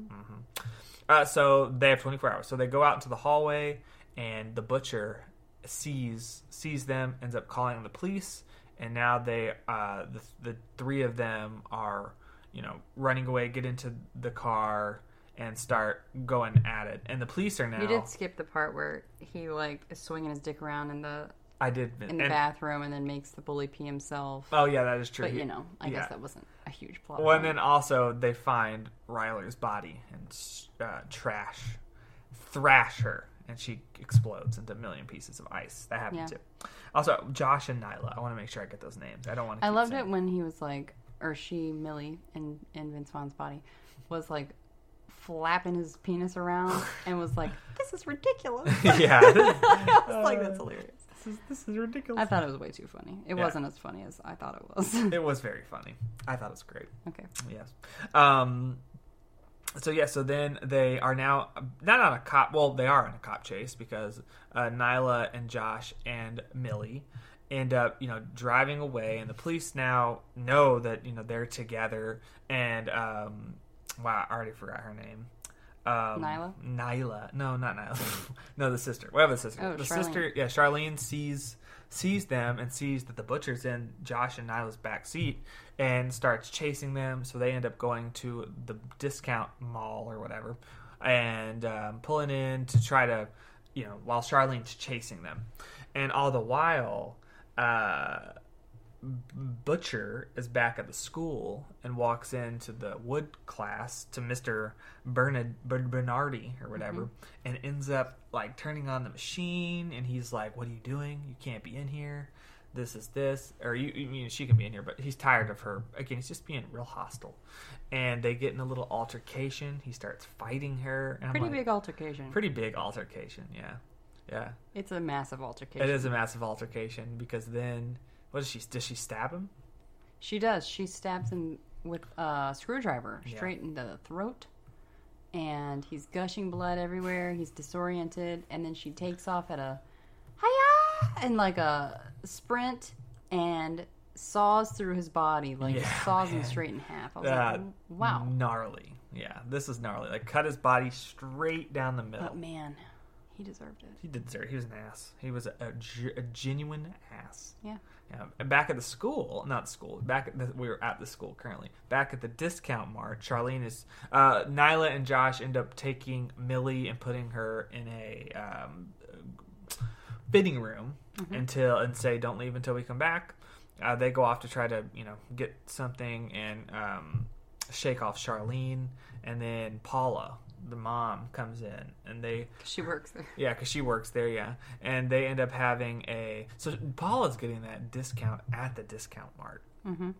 Uh, so they have 24 hours. So they go out into the hallway, and the butcher sees sees them, ends up calling the police, and now they uh, the the three of them are you know running away, get into the car, and start going at it. And the police are now. you did skip the part where he like is swinging his dick around in the I did. in the and- bathroom and then makes the bully pee himself. Oh yeah, that is true. but you know, I yeah. guess that wasn't a huge plot. Well, and then also they find Ryler's body and uh, trash, thrash her, and she explodes into a million pieces of ice. That happened Yeah. too. Also, Josh and Nyla. I want to make sure I get those names. I don't want to. I loved it when he was like, or she, Millie, in in Vince Vaughn's body, was like flapping his penis around and was like, "This is ridiculous." yeah, I was like, "That's hilarious." this is, this is ridiculous. I thought it was way too funny. It Yeah. wasn't as funny as I thought it was. it was very funny. I thought it was great. okay. Yes. Um. So yeah. So then they are now not on a cop. Well, they are on a cop chase because uh, Nyla and Josh and Millie end up, you know, driving away, and the police now know that you know they're together. And um, wow, I already forgot her name. Um, Nyla? Nyla. No, not Nyla. no, the sister. Whatever the sister. Oh, the Charlene. sister. Yeah, Charlene sees sees them and sees that the butcher's in Josh and Nyla's back seat and starts chasing them. So they end up going to the discount mall or whatever and um, pulling in to try to, you know, while Charlene's chasing them. And all the while, uh, Butcher is back at the school and walks into the wood class to Mr. Bernard, Bernardi or whatever and ends up like turning on the machine and he's like, What are you doing? You can't be in here. This is this. Or you, you mean she can be in here, but he's tired of her. Again, he's just being real hostile. And they get in a little altercation. He starts fighting her. Pretty like, big altercation. Pretty big altercation, yeah. Yeah. It's a massive altercation. It is a massive altercation because then what does she does she stab him? She does. She stabs him with a screwdriver Yeah. straight in the throat. And he's gushing blood everywhere. He's disoriented. And then she takes off at a hiya and like a sprint and saws through his body. Like Yeah, saws him straight in half. I was Uh, like, wow. Gnarly. Yeah, this is gnarly. Like cut his body straight down the middle. But man, he deserved it. He did deserve. He was an ass. He was a, a, a genuine ass. Yeah. Yeah. And back at the school, not school. Back at the, we were at the school currently. Back at the discount mart, Charlene is uh, Nyla and Josh end up taking Millie and putting her in a um, fitting room until and say don't leave until we come back. Uh, they go off to try to you know get something and um, shake off Charlene, and then Paula, the mom, comes in and they She works there. yeah, because she works there, yeah. And they end up having a. So Paula's getting that discount at the discount mart. mm-hmm.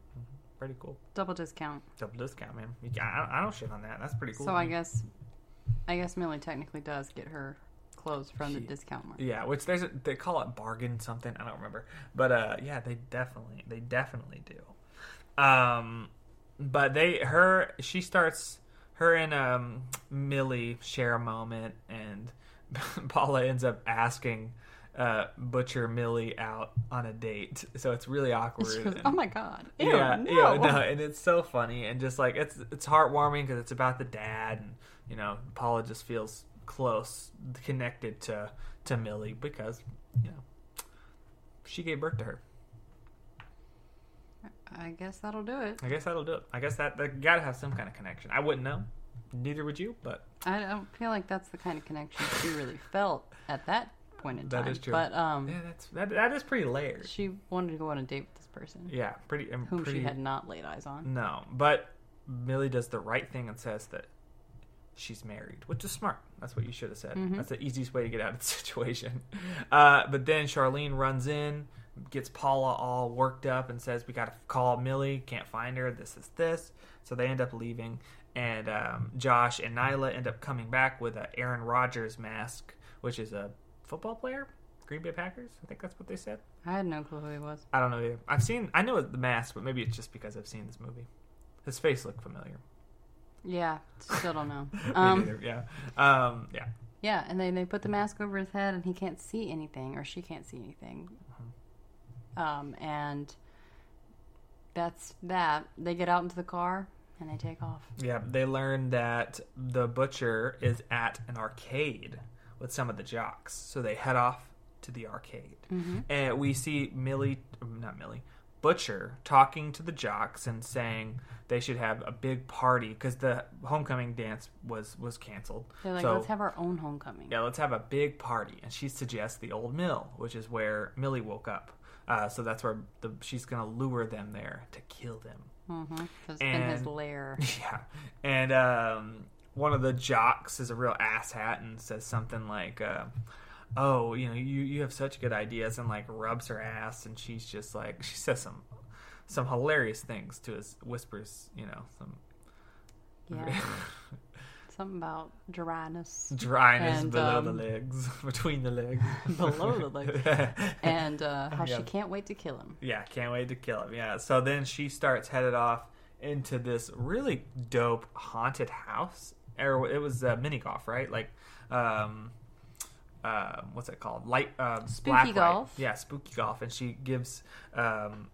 Pretty cool. Double discount. Double discount, man. I, I don't shit on that. That's pretty cool. So I guess, I guess Millie technically does get her clothes from the discount mart. Yeah, which there's a, they call it bargain something. I don't remember, but uh, yeah, they definitely they definitely do. Um, but they her she starts her and um Millie share a moment, and Paula ends up asking uh, Butcher Millie out on a date. So it's really awkward. Goes, and- oh my god. Ew, yeah, no. yeah, no, and it's so funny and just like it's it's heartwarming because it's about the dad and you know Paula just feels close, connected to to Millie because you know she gave birth to her. I guess that'll do it. I guess that'll do it. I guess that that got to have some kind of connection. I wouldn't know, neither would you, but I don't feel like that's the kind of connection she really felt at that point in time. That is true. But um, yeah, that's that that is pretty layered. she wanted to go on a date with this person Yeah, pretty and whom pretty. she had not laid eyes on. No, but Millie does the right thing and says that she's married, which is smart. That's what you should have said. Mhm. That's the easiest way to get out of the situation. Uh, but then Charlene runs in, gets Paula all worked up, and says, "We got to call Millie. Can't find her. This is this." So they end up leaving, and um, Josh and Nyla end up coming back with a Aaron Rodgers mask, which is a football player, Green Bay Packers. I think that's what they said. I had no clue who he was. I don't know either. I've seen, I know the mask, but maybe it's just because I've seen this movie. His face looked familiar. Yeah, still don't know. Me Um, neither, yeah. Um, yeah. yeah, and then they put the mask over his head, and he can't see anything, or she can't see anything. Um, and that's that. They get out into the car and they take off. Yeah, they learn that the butcher is at an arcade with some of the jocks. So they head off to the arcade. Mm-hmm. And we see Millie, not Millie, Butcher talking to the jocks and saying they should have a big party because the homecoming dance was was canceled. They're like, So- let's have our own homecoming. Yeah, let's have a big party. And she suggests the old mill, which is where Millie woke up. Uh, so that's where the, she's going to lure them there to kill them. Mm-hmm. It's been his lair. Yeah. And um, one of the jocks is a real asshat and says something like, uh, oh, you know, you, you have such good ideas and like rubs her ass. And she's just like, she says some some hilarious things to his whispers, you know, some Yeah. Something about dryness dryness And, below um, the legs, between the legs. below the legs, and uh, how Yeah. she can't wait to kill him. Yeah, can't wait to kill him. Yeah. So then she starts headed off into this really dope haunted house. Or it was uh, mini golf, right? Like, um, uh, what's it called? Light, um, Spooky black light. golf. Yeah, spooky golf, and she gives um,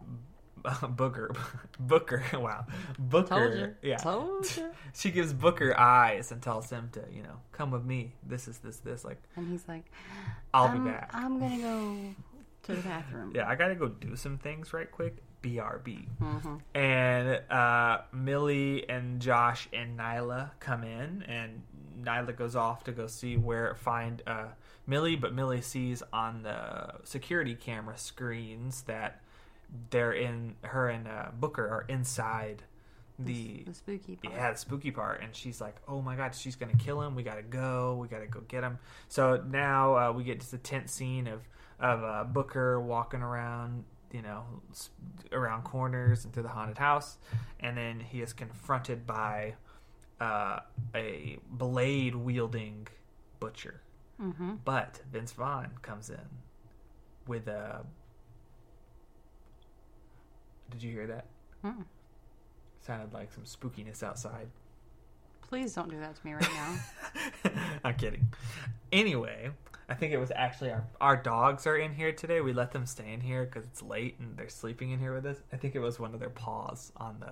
Booker, Booker, wow, Booker, yeah, she gives Booker eyes and tells him to, you know, come with me. This is this this. Like, And he's like, I'll I'm, be back. I'm gonna go to the bathroom. Yeah, I gotta go do some things right quick. BRB. hmm and uh, Millie and Josh and Nyla come in, and Nyla goes off to go see where find uh, Millie, but Millie sees on the security camera screens that they're in her and uh, Booker are inside the the spooky part. yeah, the spooky part, and she's like, "Oh my god, she's gonna kill him. We gotta go. We gotta go get him." So now uh, we get to the tense scene of of uh, Booker walking around, you know, around corners and through the haunted house, and then he is confronted by uh, a blade wielding butcher. Mm-hmm. But Vince Vaughn comes in with a. Did you hear that? Mm. Sounded like some spookiness outside. Please don't do that to me right now. I'm kidding. Anyway, I think it was actually our our dogs are in here today. We let them stay in here because it's late and they're sleeping in here with us. I think it was one of their paws on the.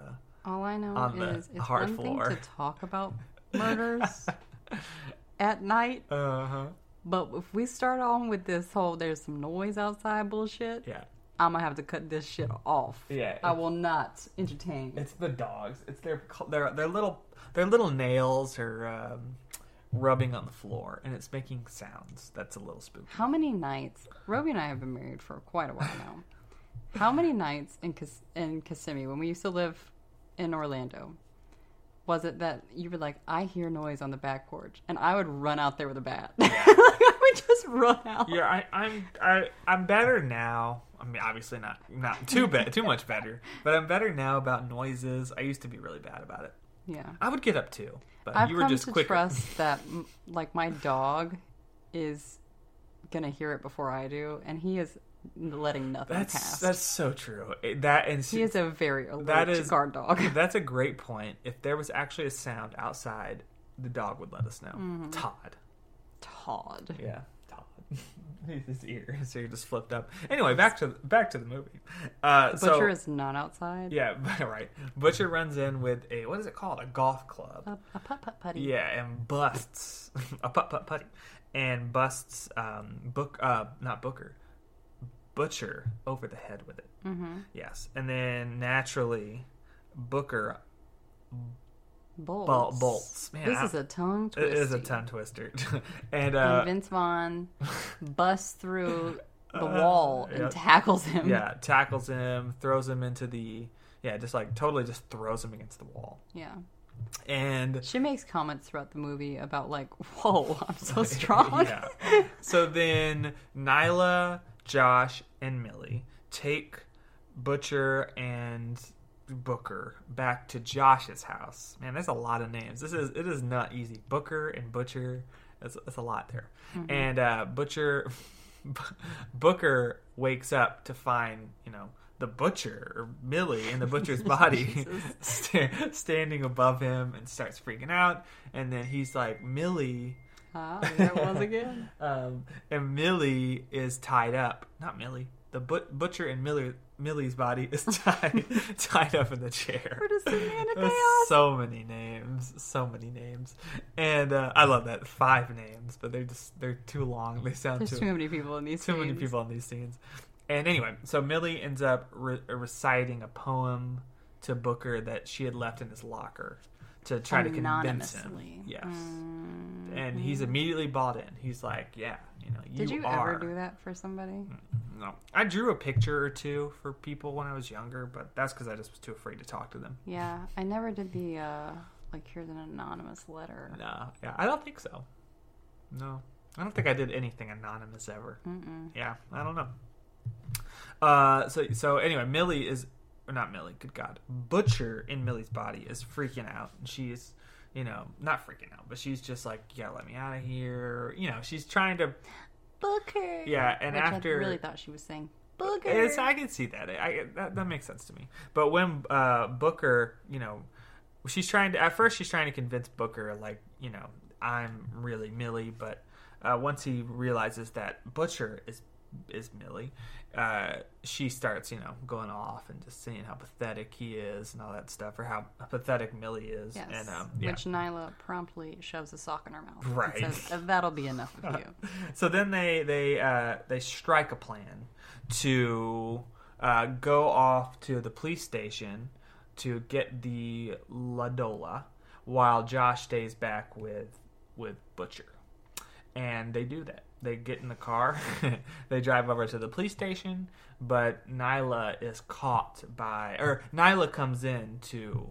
All I know On the is it's hard one floor. thing to talk about murders at night, Uh huh. but if we start on with this whole "there's some noise outside" bullshit, Yeah. I'm gonna have to cut this shit off. Yeah. I will not entertain. It's the dogs. It's their their their little their little nails are um, rubbing on the floor and it's making sounds. That's a little spooky. How many nights? Roby and I have been married for quite a while now. How many nights in in Kissimmee when we used to live in Orlando was it that you were like, I hear noise on the back porch, and I would run out there with a bat. Would just run out. Yeah, I, I'm I, I'm better now. I mean, obviously not not too bad, too much better, but I'm better now about noises. I used to be really bad about it. Yeah. I would get up too, but I've you were just to quicker. trust that, like, my dog is gonna hear it before I do, and he is letting nothing That's pass. that's so true. That and he is a very allergic that is guard dog. That's a great point. If there was actually a sound outside, the dog would let us know. Mm-hmm. Todd. Todd. Yeah, Todd. his ear, his ear just flipped up. Anyway, back to back to the movie. Uh, The so- butcher is not outside. yeah, right. Butcher runs in with a what is it called? A golf club. A, a putt putt putty. Yeah, and busts a putt putt putty, and busts um book uh not Booker, Butcher over the head with it. Mm-hmm. Yes, and then naturally, Booker Bolts. bol- bolts. Man, This I- is a tongue twister. is a tongue twister, and And uh, Vince Vaughn busts through the Uh, wall and yeah. tackles him. yeah, tackles him, throws him into the yeah, just like totally just throws him against the wall, Yeah. and She makes comments throughout the movie about like, "Whoa, I'm so strong." yeah. So then Nyla, Josh, and Millie take Butcher and Booker back to Josh's house. Man, there's a lot of names. This is it is not easy. Booker and Butcher. That's, that's a lot there. And uh, Butcher, Booker wakes up to find you know the butcher or Millie in the butcher's body sta- standing above him and starts freaking out. And then he's like, Millie. Ah, there it was again. Um, and Millie is tied up. Not Millie. The but- butcher and Millie, Millie's body is tied tied up in the chair. We're just sitting in a There's chaos. So many names, so many names, and uh, I love that five names, but they're just they're too long. They sound There's too too many people in these. too many people in these scenes. And anyway, so Millie ends up re- reciting a poem to Booker that she had left in his locker to try to convince him. Yes. Mm. And he's immediately bought in. He's like, "Yeah, you know, you Did you are." ever do that for somebody? No, I drew a picture or two for people when I was younger, but that's because I just was too afraid to talk to them. Yeah, I never did the uh like here's an anonymous letter. No, yeah, I don't think so. No, I don't think I did anything anonymous ever. Mm-mm. Yeah, I don't know. Uh, so so anyway, Millie is or not Millie. Good God, Butcher in Millie's body is freaking out. And she's, you know, not freaking out, but she's just like, "You gotta let me out of here." You know, she's trying to. Booker. Yeah, and Which after- I really thought she was saying Booker. It's, I can see that. I that, that makes sense to me. But when uh, Booker, you know, she's trying to. At first, she's trying to convince Booker, like, you know, I'm really Millie. But uh, once he realizes that Butcher is is Millie, uh, she starts, you know, going off and just saying how pathetic he is and all that stuff, or how pathetic Millie is. Yes. And um, yeah. Which Nyla promptly shoves a sock in her mouth. and Right. says, "Uh, That'll be enough of you. so then they they uh, they strike a plan to uh, go off to the police station to get the La Dola, while Josh stays back with with Butcher, and they do that. They get in the car, they drive over to the police station, but Nyla is caught by, or Nyla comes in to.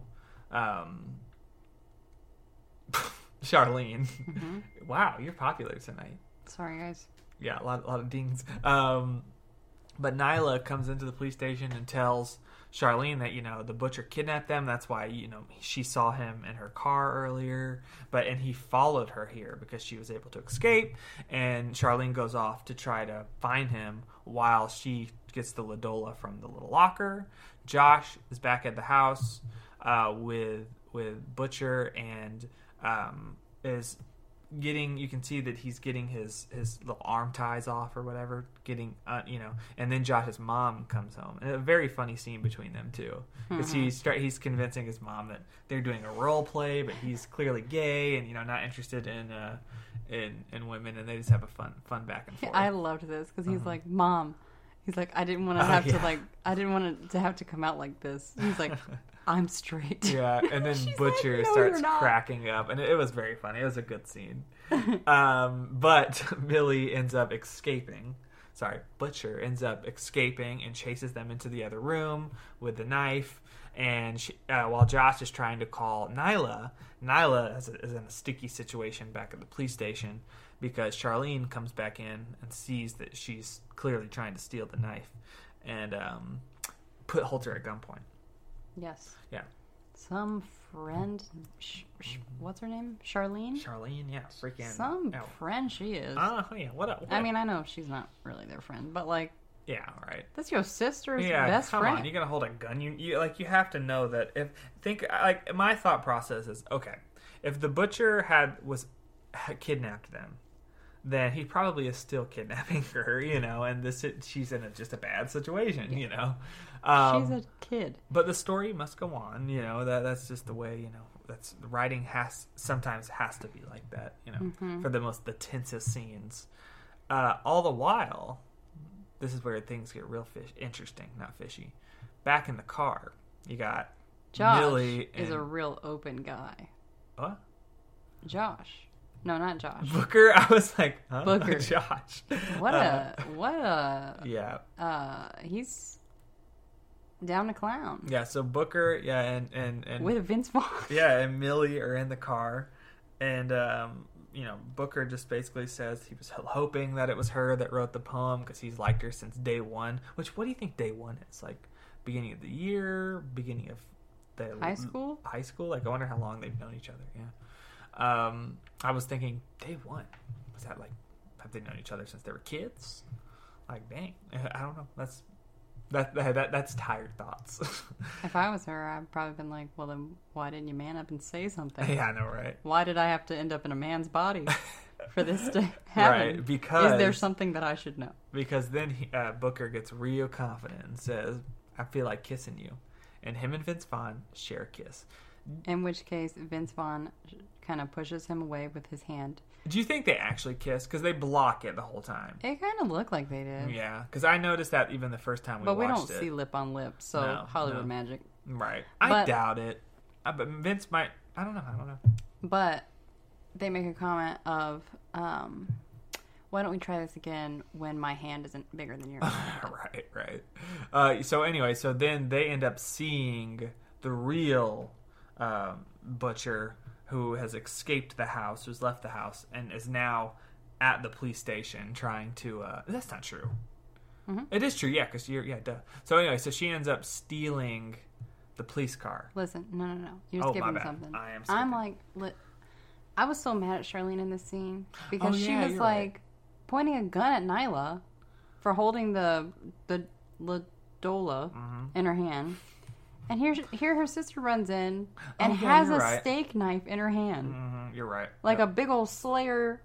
Um, Charlene, wow, you're popular tonight Sorry, guys. yeah, a lot, a lot of dings. Um, but Nyla comes into the police station and tells Charlene that you know the butcher kidnapped them. That's why you know she saw him in her car earlier. But and he followed her here because she was able to escape. And Charlene goes off to try to find him while she gets the La Dola from the little locker. Josh is back at the house uh, with with Butcher and um, is getting you can see that he's getting his his little arm ties off or whatever getting uh, you know and then josh's mom comes home. And a very funny scene between them too because he's start, he's convincing his mom that they're doing a role play but he's clearly gay and you know not interested in uh in in women and they just have a fun fun back and forth. I loved this because he's like, "Mom," he's like, "I didn't want to Uh-huh. Oh, have yeah. to like, I didn't want to have to come out like this." He's like, "I'm straight." yeah and then She's like, butcher "No, starts cracking up and it, it was very funny it was a good scene um, but millie ends up escaping sorry butcher ends up escaping and chases them into the other room with the knife and she, uh, while josh is trying to call nyla nyla is, is in a sticky situation back at the police station because charlene comes back in and sees that she's clearly trying to steal the knife and um, put Holter at gunpoint Yes. yeah Some friend, sh- sh- what's her name? Charlene. Charlene, yeah, freaking. Some oh. friend she is. Oh yeah, what? A, what I mean, I know she's not really their friend, but like, yeah, all right. that's your sister's Yeah, best come friend. on, you're gonna hold a gun. You, you like you have to know that if think like my thought process is okay. If the butcher had was had kidnapped them, then he probably is still kidnapping her, you know, and this she's in a, just a bad situation, you know. Um, She's a kid. but the story must go on, you know. That that's just the way, you know. That's the writing has sometimes has to be like that, you know, Mm-hmm. for the most the tensest scenes. Uh, all the while, this is where things get real fish interesting, not fishy. Back in the car, you got Josh Millie is and a real open guy. what? Josh. No, not Josh. Booker. I was like, huh? Booker. Josh. What Uh, a what a yeah, uh he's down to clown yeah. So Booker, yeah, and and and with Vince Vaughn. yeah, and Millie are in the car, and um, you know Booker just basically says he was hoping that it was her that wrote the poem because he's liked her since day one. Which what do you think day one is like? Beginning of the year, beginning of the High school? High school. Like I wonder how long they've known each other. Yeah. Um, I was thinking day one was that like have they known each other since they were kids? Like dang, I don't know. That's that, that, that that's tired thoughts. If I was her, I'd probably been like, well, then why didn't you man up and say something? yeah, I know, right? Why did I have to end up in a man's body for this to happen? Right, because Is there something that I should know? because then he, uh, Booker gets real confident and says, "I feel like kissing you," and him and Vince Vaughn share a kiss. In which case, Vince Vaughn kind of pushes him away with his hand. Do you think they actually kiss? Because they block it the whole time. It kind of looked like they did. Yeah, because I noticed that even the first time we but we don't it. see lip on lip, so No, Hollywood no. magic. Right, I But- doubt it. Uh, but Vince might. I don't know. I don't know. But they make a comment of, um, why don't we try this again when my hand isn't bigger than yours? right, right. Uh, so anyway, so then they end up seeing the real um, butcher who has escaped the house, who's left the house, and is now at the police station trying to. Uh, that's not true. Mhm. It is true, yeah, because you're yeah, duh. So anyway, so she ends up stealing the police car. Listen, no, no, no. You're Oh, my skipping bad. something. I am I'm like, li- I was so mad at Charlene in this scene because Oh, she yeah, was like right. pointing a gun at Nyla for holding the the La Dola Mhm. in her hand, and here here her sister runs in and Oh, yeah, has a right. steak knife in her hand, hmm you're right. like a big old Slayer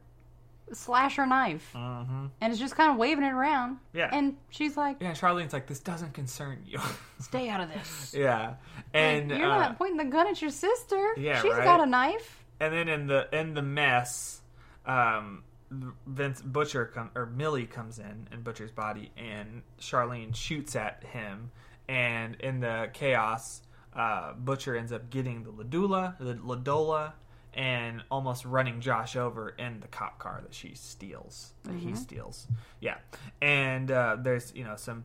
slasher knife, hmm and it's just kind of waving it around. Yeah. and she's like, Yeah, Charlene's like, this doesn't concern you. "Stay out of this." yeah, and Like, you're uh, not pointing the gun at your sister. Yeah, she's right. got a knife. and then in the in the mess, um, Vince Butcher come or Millie comes in in Butcher's body, and Charlene shoots at him, and in the chaos, uh, Butcher ends up getting the Ladula, the La Dola, and almost running Josh over in the cop car that she steals, that he steals. Yeah, and uh, there's you know some.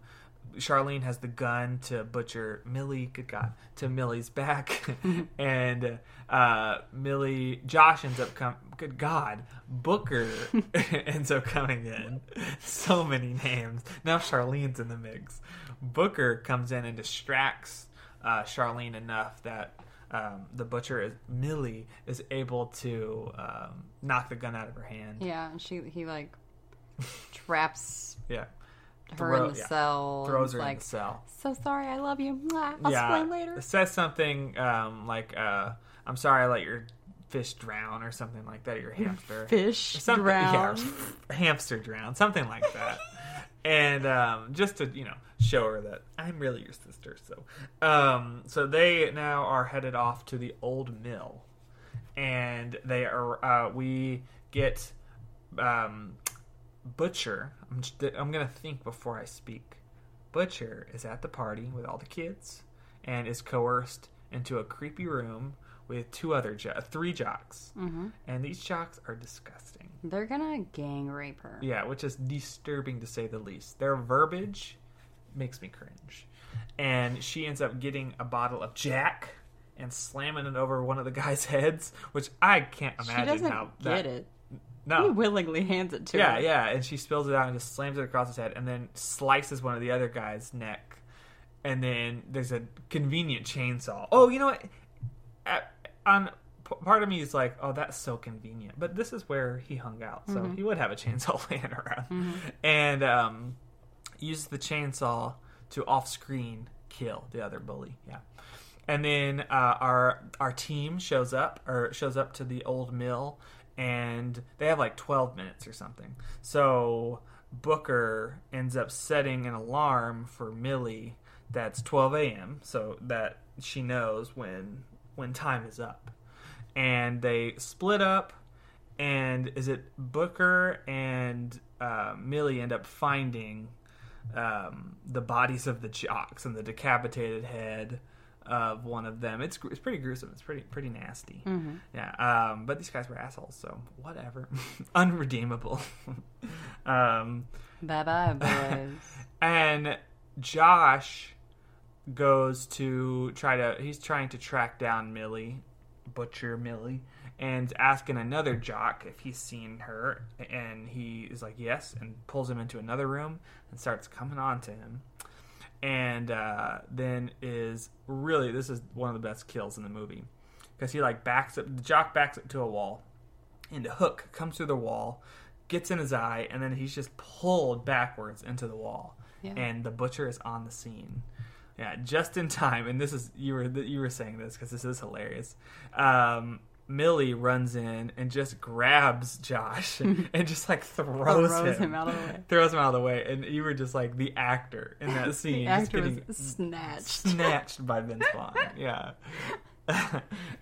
Charlene has the gun to butcher Millie. Good God, to Millie's back, and uh, Millie. Josh ends up come. Good God, Booker ends up coming in. So many names now. Charlene's in the mix. Booker comes in and distracts uh, Charlene enough that um, the butcher is Millie is able to um, knock the gun out of her hand. Yeah, and she he like traps Yeah, her Throw- in the yeah. cell. throws her in the cell. so sorry, I love you. Mwah. I'll yeah, explain later. It says something um, like, uh, "I'm sorry, I let your fish drown," or something like that. Your hamster, Fish drown. yeah, hamster drown, something like that. And um, just to you know show her that I'm really your sister. So, um, so they now are headed off to the old mill, and they are. Uh, we get um, Butcher. I'm, just, I'm gonna think before I speak. Butcher is at the party with all the kids and is coerced into a creepy room with two other jo- three jocks, hmm and these jocks are disgusting. They're gonna gang rape her. Yeah, which is disturbing to say the least. Their verbiage makes me cringe. And she ends up getting a bottle of Jack and slamming it over one of the guys' heads, which I can't She imagine doesn't how get that. it. He willingly hands it to Yeah, her. Yeah, yeah, and she spills it out and just slams it across his head, and then slices one of the other guy's neck, and then there's a convenient chainsaw. Oh, you know what? At, on p- part of me is like, oh, that's so convenient, but this is where he hung out, so Mm-hmm. he would have a chainsaw laying around, and um, uses the chainsaw to off-screen kill the other bully. Yeah. And then uh, our our team shows up or shows up to the old mill, and they have like 12 minutes or something. So Booker ends up setting an alarm for Millie that's 12 a.m. so that she knows when when time is up. And they split up, and is it Booker and uh, Millie end up finding um, the bodies of the jocks and the decapitated head of one of them. It's it's pretty gruesome. It's pretty pretty nasty. Mm-hmm. Yeah. Um, but these guys were assholes, so whatever. Unredeemable. um, Bye bye, boys. and Josh goes to try to. He's trying to track down Millie, Butcher Millie, and asking another jock if he's seen her. And he is like, yes, and pulls him into another room and starts coming on to him. And uh, then is really this is one of the best kills in the movie because he like backs up the jock backs up to a wall, and the hook comes through the wall, gets in his eye, and then he's just pulled backwards into the wall Yeah. and the butcher is on the scene. Yeah, just in time. And this is you were you were saying this because this is hilarious. Um, Millie runs in and just grabs Josh and just like throws, Throws him, him out of the way. throws him out of the way. And you were just like the actor in that scene, actor was getting snatched. snatched by Vince Vaughn. Yeah, He's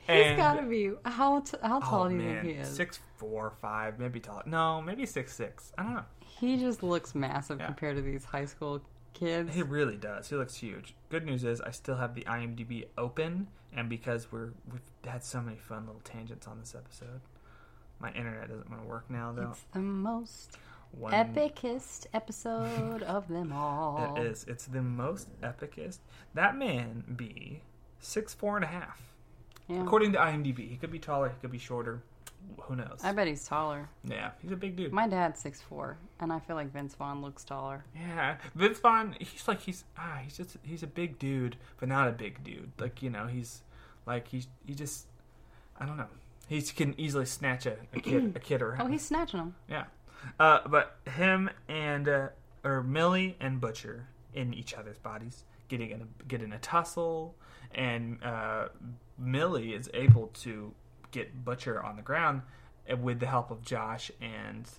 And- got to be how t- how tall Oh do you man, think he is? six four, five, maybe tall. No, maybe six six. I don't know. He just looks massive Yeah. compared to these high school kids. He really does. He looks huge. Good news is I still have the IMDb open, and because we're we've had so many fun little tangents on this episode, my internet doesn't want to work now though. It's the most One, epicest episode of them all. It is. It's the most epicest. That man be six four and a half, Yeah. according to IMDb. He could be taller. He could be shorter. Who knows? I bet he's taller. yeah, he's a big dude. My dad's six four, and I feel like Vince Vaughn looks taller. Yeah, Vince Vaughn. He's like he's ah he's just he's a big dude, but not a big dude. Like you know he's like he's he just I don't know. He can easily snatch a, a kid a kid around. Oh, he's snatching him. yeah. Uh, but him and uh, or Millie and Butcher in each other's bodies, getting in a get in a tussle, and uh, Millie is able to get Butcher on the ground uh, with the help of Josh and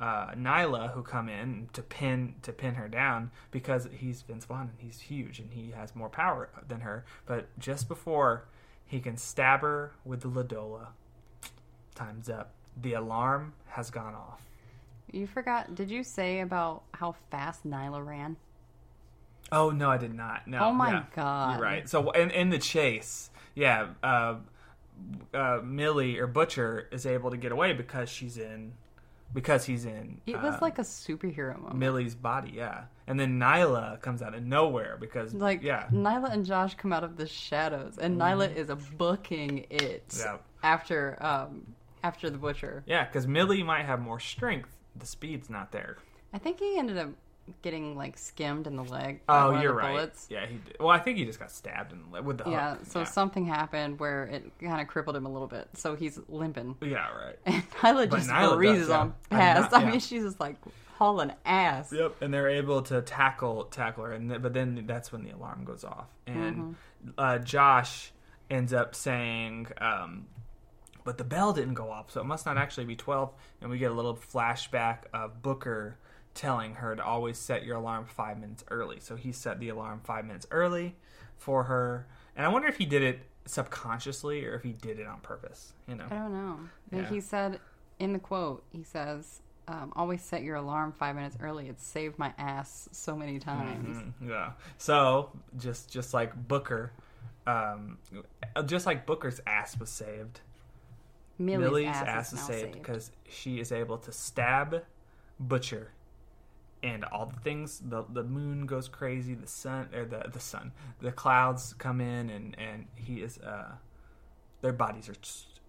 uh, Nyla, who come in to pin to pin her down because he's Vince Vaughn and he's huge and he has more power than her. But just before he can stab her with the La Dola, time's up. The alarm has gone off. You forgot? Did you say about how fast Nyla ran? Oh no, I did not. No. Oh, my yeah. God. You're right. So in in the chase, yeah, uh, uh, Millie or Butcher is able to get away because she's in because he's in. It uh, was like a superhero moment. Millie's body, yeah. And then Nyla comes out of nowhere because like yeah, Nyla and Josh come out of the shadows, and Nyla is booking it. Yeah. after um after the butcher. yeah, because Millie might have more strength. The speed's not there. I think he ended up getting like skimmed in the leg. Oh, you're right. Bullets. Yeah, he did. Well, I think he just got stabbed in the leg with the Yeah, hook. so yeah. something happened where it kind of crippled him a little bit, so he's limping. yeah, right. And Nyla But just Nyla breezes does, yeah. on past. not- I mean, she's just like hauling ass. Yep, and they're able to tackle tackle her, and th- but then that's when the alarm goes off, and Mm-hmm. uh, Josh ends up saying, um, "But the bell didn't go off, so it must not actually be 12. And we get a little flashback of Booker telling her to always set your alarm five minutes early. So he set the alarm five minutes early for her, and I wonder if he did it subconsciously or if he did it on purpose. You know, I don't know. Yeah. He said in the quote, he says, um, "Always set your alarm five minutes early. It's saved my ass so many times." Mm, yeah. So just just like Booker, um, just like Booker's ass was saved, Millie's, Millie's ass, ass, is, is saved because she is able to stab Butcher, and all the things. The the moon goes crazy. The sun or the the sun. The clouds come in, and and he is. Uh, their bodies are just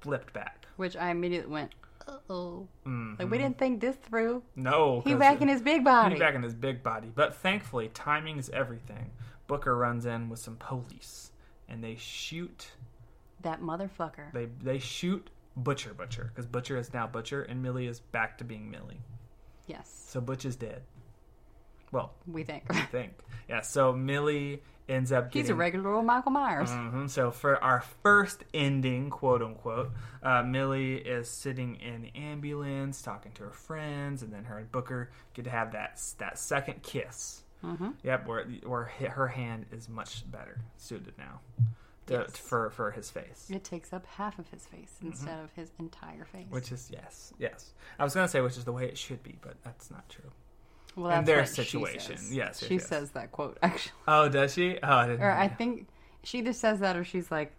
flipped back. Which I immediately went, "Oh, Mhm. like we didn't think this through." No, He 'cause- back in his big body. He's back in his big body. But thankfully, timing is everything. Booker runs in with some police, and they shoot. That motherfucker. They they shoot Butcher Butcher because Butcher is now Butcher, and Millie is back to being Millie. Yes, So Butch is dead. Well, we think. I think yeah. So Millie ends up He's a regular old Michael Myers. hmm So for our first ending, quote unquote, uh, Millie is sitting in the ambulance talking to her friends, and then her and Booker get to have that that second kiss. Mm-hmm. Yep, where where her hand is much better suited now to, for for his face. It takes up half of his face instead of his entire face. Mm-hmm. Which is yes, yes. I was gonna say which is the way it should be, but that's not true. well, in their she situation. says. Yes, yes, she yes. says that quote actually, Oh, does she? Oh, I didn't. or I think she either says that or she's like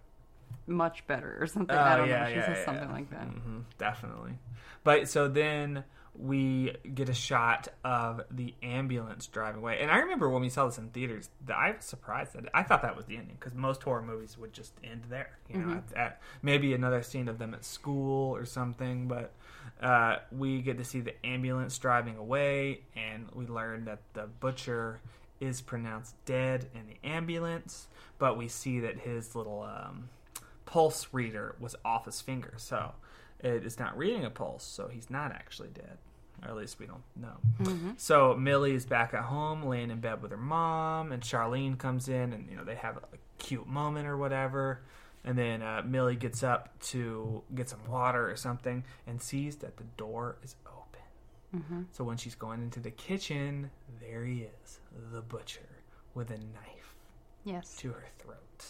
much better or something. Oh, I don't yeah, know. She yeah, says yeah. something like that. hmm definitely. But so then we get a shot of the ambulance driving away, and I remember when we saw this in theaters, I was surprised that I thought that was the ending because most horror movies would just end there. You know, Mm-hmm. at, at maybe another scene of them at school or something, but. Uh, we get to see the ambulance driving away, and we learn that the butcher is pronounced dead in the ambulance, but we see that his little um, pulse reader was off his finger, so it is not reading a pulse, so he's not actually dead. Or at least we don't know. So Millie is back at home, laying in bed with her mom, and Charlene comes in, and you know they have a cute moment or whatever. And then uh, Millie gets up to get some water or something, and sees that the door is open. So when she's going into the kitchen, there he is, the butcher, with a knife Yes, to her throat.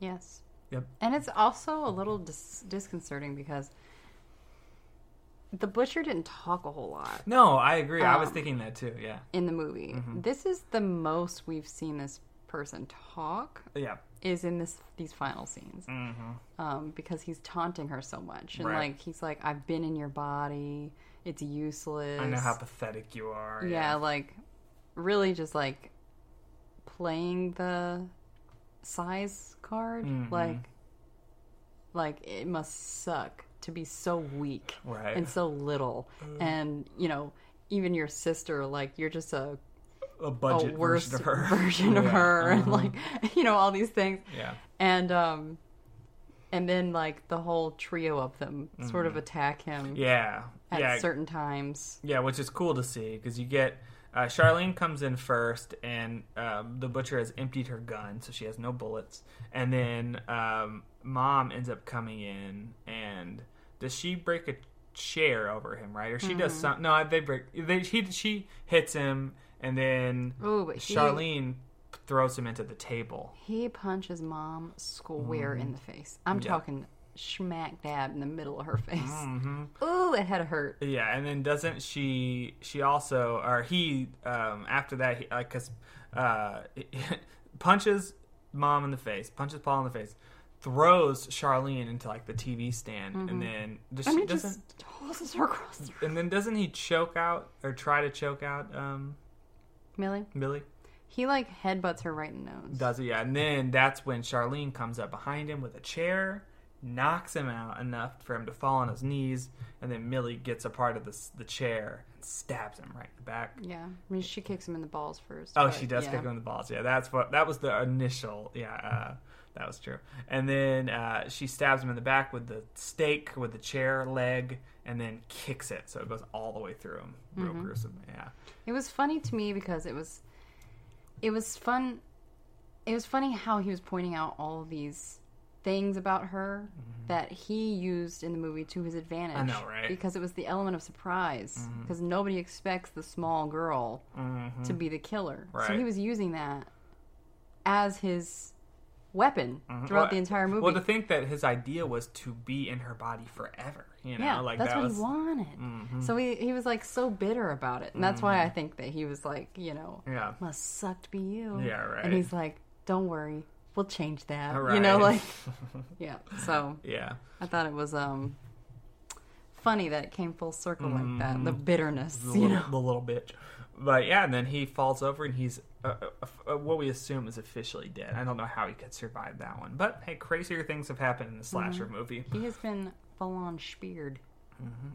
yes. Yep. And it's also a little dis- disconcerting because the butcher didn't talk a whole lot No, I agree. I was Um, thinking that too. Yeah. in the movie. Mm-hmm. This is the most we've seen this person talk Yeah. is in this these final scenes Mm-hmm. um, because he's taunting her so much and Right. like he's like I've been in your body it's useless I know how pathetic you are. yeah like really just like playing the size card Mhm. like like it must suck to be so weak Right. and so little and you know even your sister like you're just a, a a budget worse version of her. version of Yeah. her and Uh-huh. like you know all these things yeah. and um and then like the whole trio of them sort of attack him Mm-hmm. Yeah. at yeah. certain times Yeah, which is cool to see because you get uh, Charlene comes in first, and um, the butcher has emptied her gun, so she has no bullets. And then um, mom ends up coming in, and does she break a chair over him, right? Or she does something? No, they break. They he she hits him, and then Ooh, but he- Charlene throws him into the table. he punches mom square in the face i'm Mm-hmm. Yeah. talking smack dab in the middle of her face hmm ooh it had to hurt Yeah, and then doesn't she? She also, or he, um, after that, he, like, cause uh, punches mom in the face, punches Paul in the face, throws Charlene into like the TV stand, and then does i she mean doesn't, just tosses her across the and then doesn't he choke out or try to choke out um, millie Billy? he like headbutts her right in the nose Does he? Yeah, and then that's when Charlene comes up behind him with a chair. Knocks him out enough for him to fall on his knees, and then Millie gets a part of the the chair and stabs him right in the back. yeah i mean she kicks him in the balls first Oh, she does yeah. kick him in the balls. Yeah, that's what that was the initial. Yeah, uh, that was true. And then uh, she stabs him in the back with the stake with the chair leg, and then kicks it so it goes all the way through him. Real Mm-hmm. gruesome. Yeah. It was funny to me because it was it was fun it was funny how he was pointing out all of these things about her that he used in the movie to his advantage. Mm-hmm. I know, right? Because it was the element of surprise. Mhm. Because nobody expects the small girl Mhm. to be the killer. Right. So he was using that as his weapon Mhm. throughout Well, the entire movie. Well, to think that his idea was to be in her body forever. You know, yeah, like that's that what was. he wanted. Mhm. So he, he was like so bitter about it. And that's why I think that he was like, you know, Yeah. must suck to be you. Yeah, right. And he's like, don't worry, we'll change that. Right. You know, like, yeah. So yeah. I thought it was um funny that it came full circle like that. Mm-hmm. The bitterness, the you little, know. the little bitch. But yeah, and then he falls over and he's uh, uh, uh, what we assume is officially dead. I don't know how he could survive that one, but hey, crazier things have happened in the slasher Mm-hmm. movie. He has been full on speared.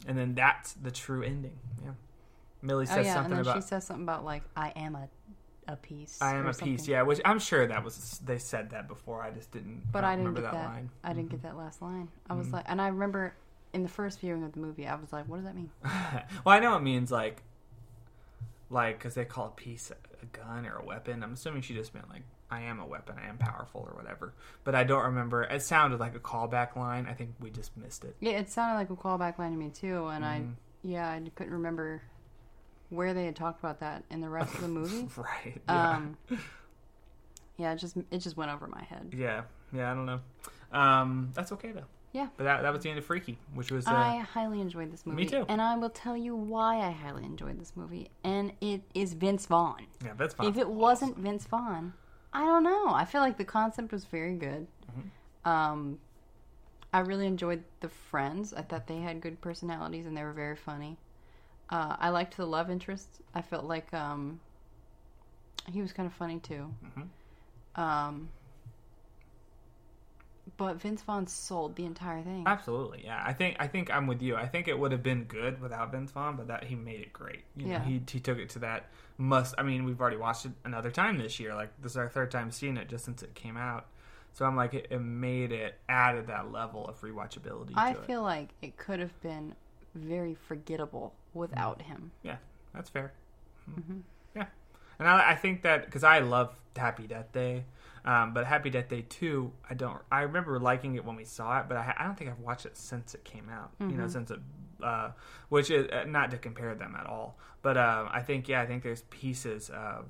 And then that's the true ending. Yeah, Millie Oh says yeah, and something then about she says something about like I am a a piece. "I am a piece." Yeah, which I'm sure that was they said that before. I just didn't. But I, I didn't remember get that, that. line. I didn't get that last line. I was like, and I remember in the first viewing of the movie, I was like, what does that mean? well, I know it means like, like because they call a piece a, a gun or a weapon. I'm assuming she just meant like I am a weapon. I am powerful or whatever. But I don't remember. It sounded like a callback line. I think we just missed it. Yeah, it sounded like a callback line to me too, and Mm-hmm. I yeah I couldn't remember where they had talked about that in the rest of the movie. right. Yeah. Um, yeah, it just it just went over my head. yeah. Yeah. I don't know. Um, that's okay though. Yeah. But that that was the end of Freaky, which was uh, I highly enjoyed this movie. Me too. And I will tell you why I highly enjoyed this movie. And it is Vince Vaughn. yeah. That's fine. If it wasn't Vince Vaughn, I don't know. I feel like the concept was very good. Mm-hmm. Um, I really enjoyed the friends. I thought they had good personalities and they were very funny. Uh, I liked the love interest. I felt like um, he was kind of funny too. Mm-hmm. Um, but Vince Vaughn sold the entire thing. Absolutely, yeah. I think I think I'm with you. I think it would have been good without Vince Vaughn, but that he made it great. You know, Yeah. he he took it to that must. I mean, we've already watched it another time this year. Like this is our third time seeing it just since it came out. So I'm like, it, it made it added that level of rewatchability. I to it. feel like it could have been very forgettable without him. Yeah, that's fair. Mm-hmm. Yeah, and I, I think that because I love Happy Death Day, um, but Happy Death Day two, I don't. I remember liking it when we saw it, but I, I don't think I've watched it since it came out. You Mm-hmm. know, since it, uh, which is uh, not to compare them at all, but um, I think yeah, I think there's pieces of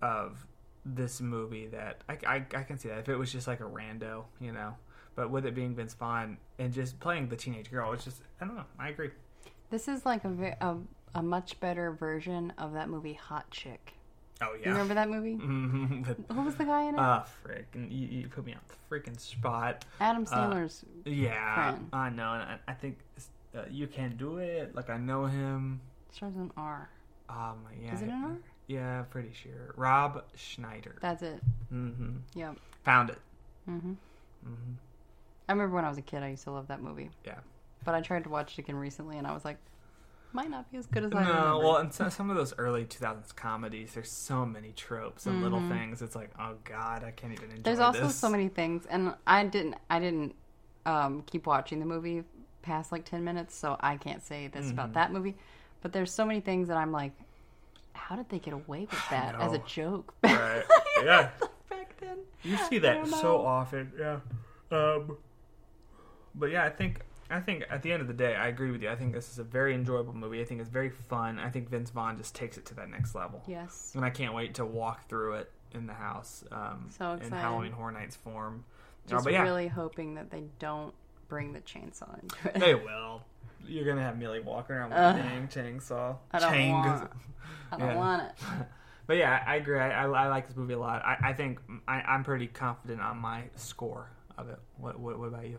of this movie that I, I, I can see that if it was just like a rando, you know. But with it being Vince Vaughn and just playing the teenage girl, it's just I don't know. I agree. This is like a, a a much better version of that movie Hot Chick. Oh You yeah. remember that movie? Mhm. With- Who was the guy in it? Ah, frick! And you, you put me on the freaking spot. Adam Sandler's. Yeah, Friend. I know. And I, I think uh, you can do it. Like I know him. starts with an R. Um, yeah. Is it an R? Yeah, pretty sure. Rob Schneider. That's it. Mm-hmm. Yep. Found it. hmm Mm-hmm. I remember when I was a kid, I used to love that movie. Yeah. But I tried to watch it again recently, and I was like, might not be as good as I No, remember. well, and so, some of those early 2000s comedies, there's so many tropes and little Mhm. things. It's like, oh god, I can't even enjoy There's also this. so many things, and I didn't. I didn't um, keep watching the movie past like ten minutes, so I can't say this Mm-hmm. about that movie. But there's so many things that I'm like, how did they get away with that as a joke? Right. Yeah. Back then, You see that so often, yeah. Um, but yeah, I think I think at the end of the day, I agree with you. I think this is a very enjoyable movie. I think it's very fun. I think Vince Vaughn just takes it to that next level, Yes. and I can't wait to walk through it in the house um, So in. Halloween Horror Nights form. Oh, Just but yeah, really hoping that they don't bring the chainsaw into it. they will. You're gonna have Millie walking around with Ugh. a dang chainsaw. I don't Chang- want- I don't Yeah. want it. But yeah, I agree. I, I, I like this movie a lot. I, I think I, I'm pretty confident on my score of it. What, what, what about you?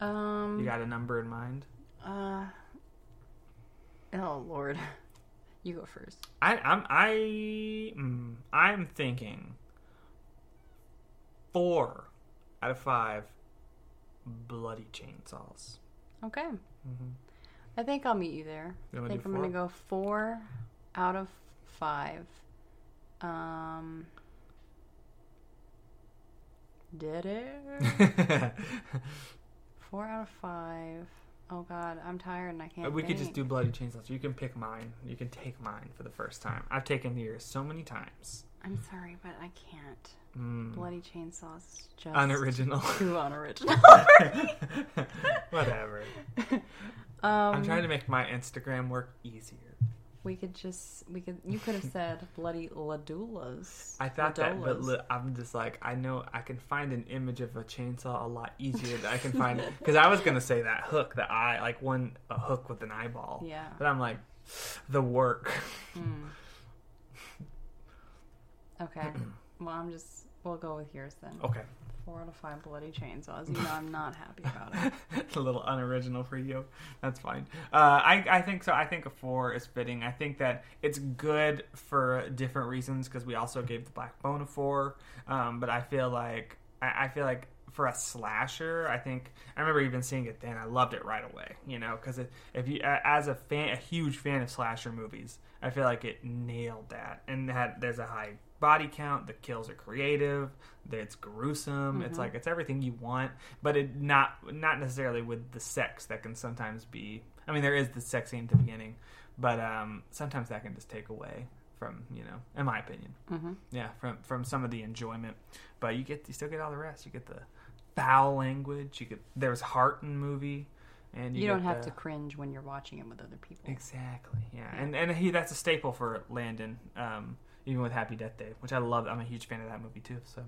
Um. You got a number in mind? Uh. Oh Lord, you go first. I, I'm I mm, I'm thinking four out of five bloody chainsaws. Okay. Mhm. I think I'll meet you there. You I think I'm gonna go four out of five. Um. Did it? four out of five. Oh God, I'm tired and I can't. we could just do bloody chainsaws. You can pick mine. You can take mine for the first time. I've taken yours so many times. I'm sorry, but I can't. Mm. Bloody chainsaws is just Unoriginal. Too unoriginal. Whatever. um, I'm trying to make my Instagram work easier. We could just we could you could have said bloody La Dolas. I thought that, but li- I'm just like I know I can find an image of a chainsaw a lot easier than I can find because I was gonna say that hook, the eye, like one a hook with an eyeball. Yeah. But I'm like, the work. Hmm. Okay. well, I'm just we'll go with yours then. Okay, Four out of five bloody chainsaws. You know I'm not happy about it. it's a little unoriginal for you. That's fine. Uh, I I think so. I think a four is fitting. I think that it's good for different reasons because we also gave the Black Phone a four. Um, but I feel like I, I feel like for a slasher, I think I remember even seeing it then. I loved it right away. You know, because if you as a fan, a huge fan of slasher movies, I feel like it nailed that and had there's a high body count. The kills are creative. It's gruesome. It's like it's everything you want, but it not not necessarily with the sex that can sometimes be. I mean, there is the sex scene at the beginning, but um, sometimes that can just take away from you know, in my opinion. mm-hmm. Yeah, from from some of the enjoyment, but you get you still get all the rest. You get the foul language. You get there's heart in movie, and you, You, don't have the- to cringe when you're watching it with other people. Exactly. Yeah, and and he that's a staple for Landon, um, even with Happy Death Day, which I love. I'm a huge fan of that movie too. So,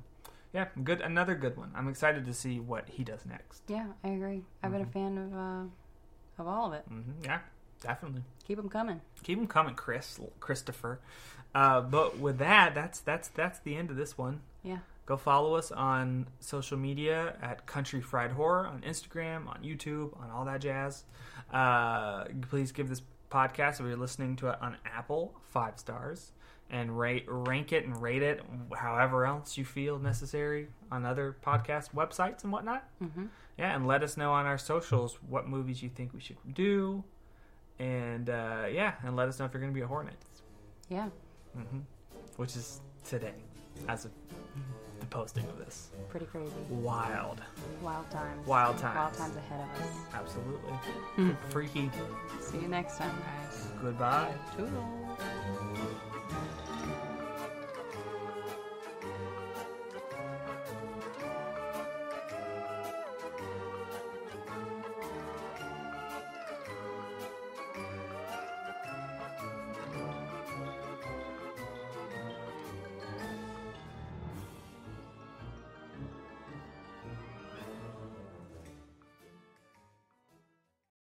yeah, good. Another good one. I'm excited to see what he does next. Yeah, I agree. I've been a fan of uh, of all of it. hmm Yeah, definitely. Keep them coming. Keep them coming, Chris, Christopher. Uh, but with that, that's that's that's the end of this one. Yeah. Go follow us on social media at Country Fried Horror on Instagram, on YouTube, on all that jazz. Uh, please give this podcast, if you're listening to it on Apple, five stars and rate, rank it and rate it however else you feel necessary on other podcast websites and whatnot. hmm Yeah, and let us know on our socials what movies you think we should do. And uh, yeah, and let us know if you're going to be a Hornet. Yeah. hmm which is today, as of the posting of this. Pretty crazy. Wild, Wild times. wild times. Wild times ahead of us. Absolutely. Hmm. Freaky. See you next time, guys. Goodbye. Toodles.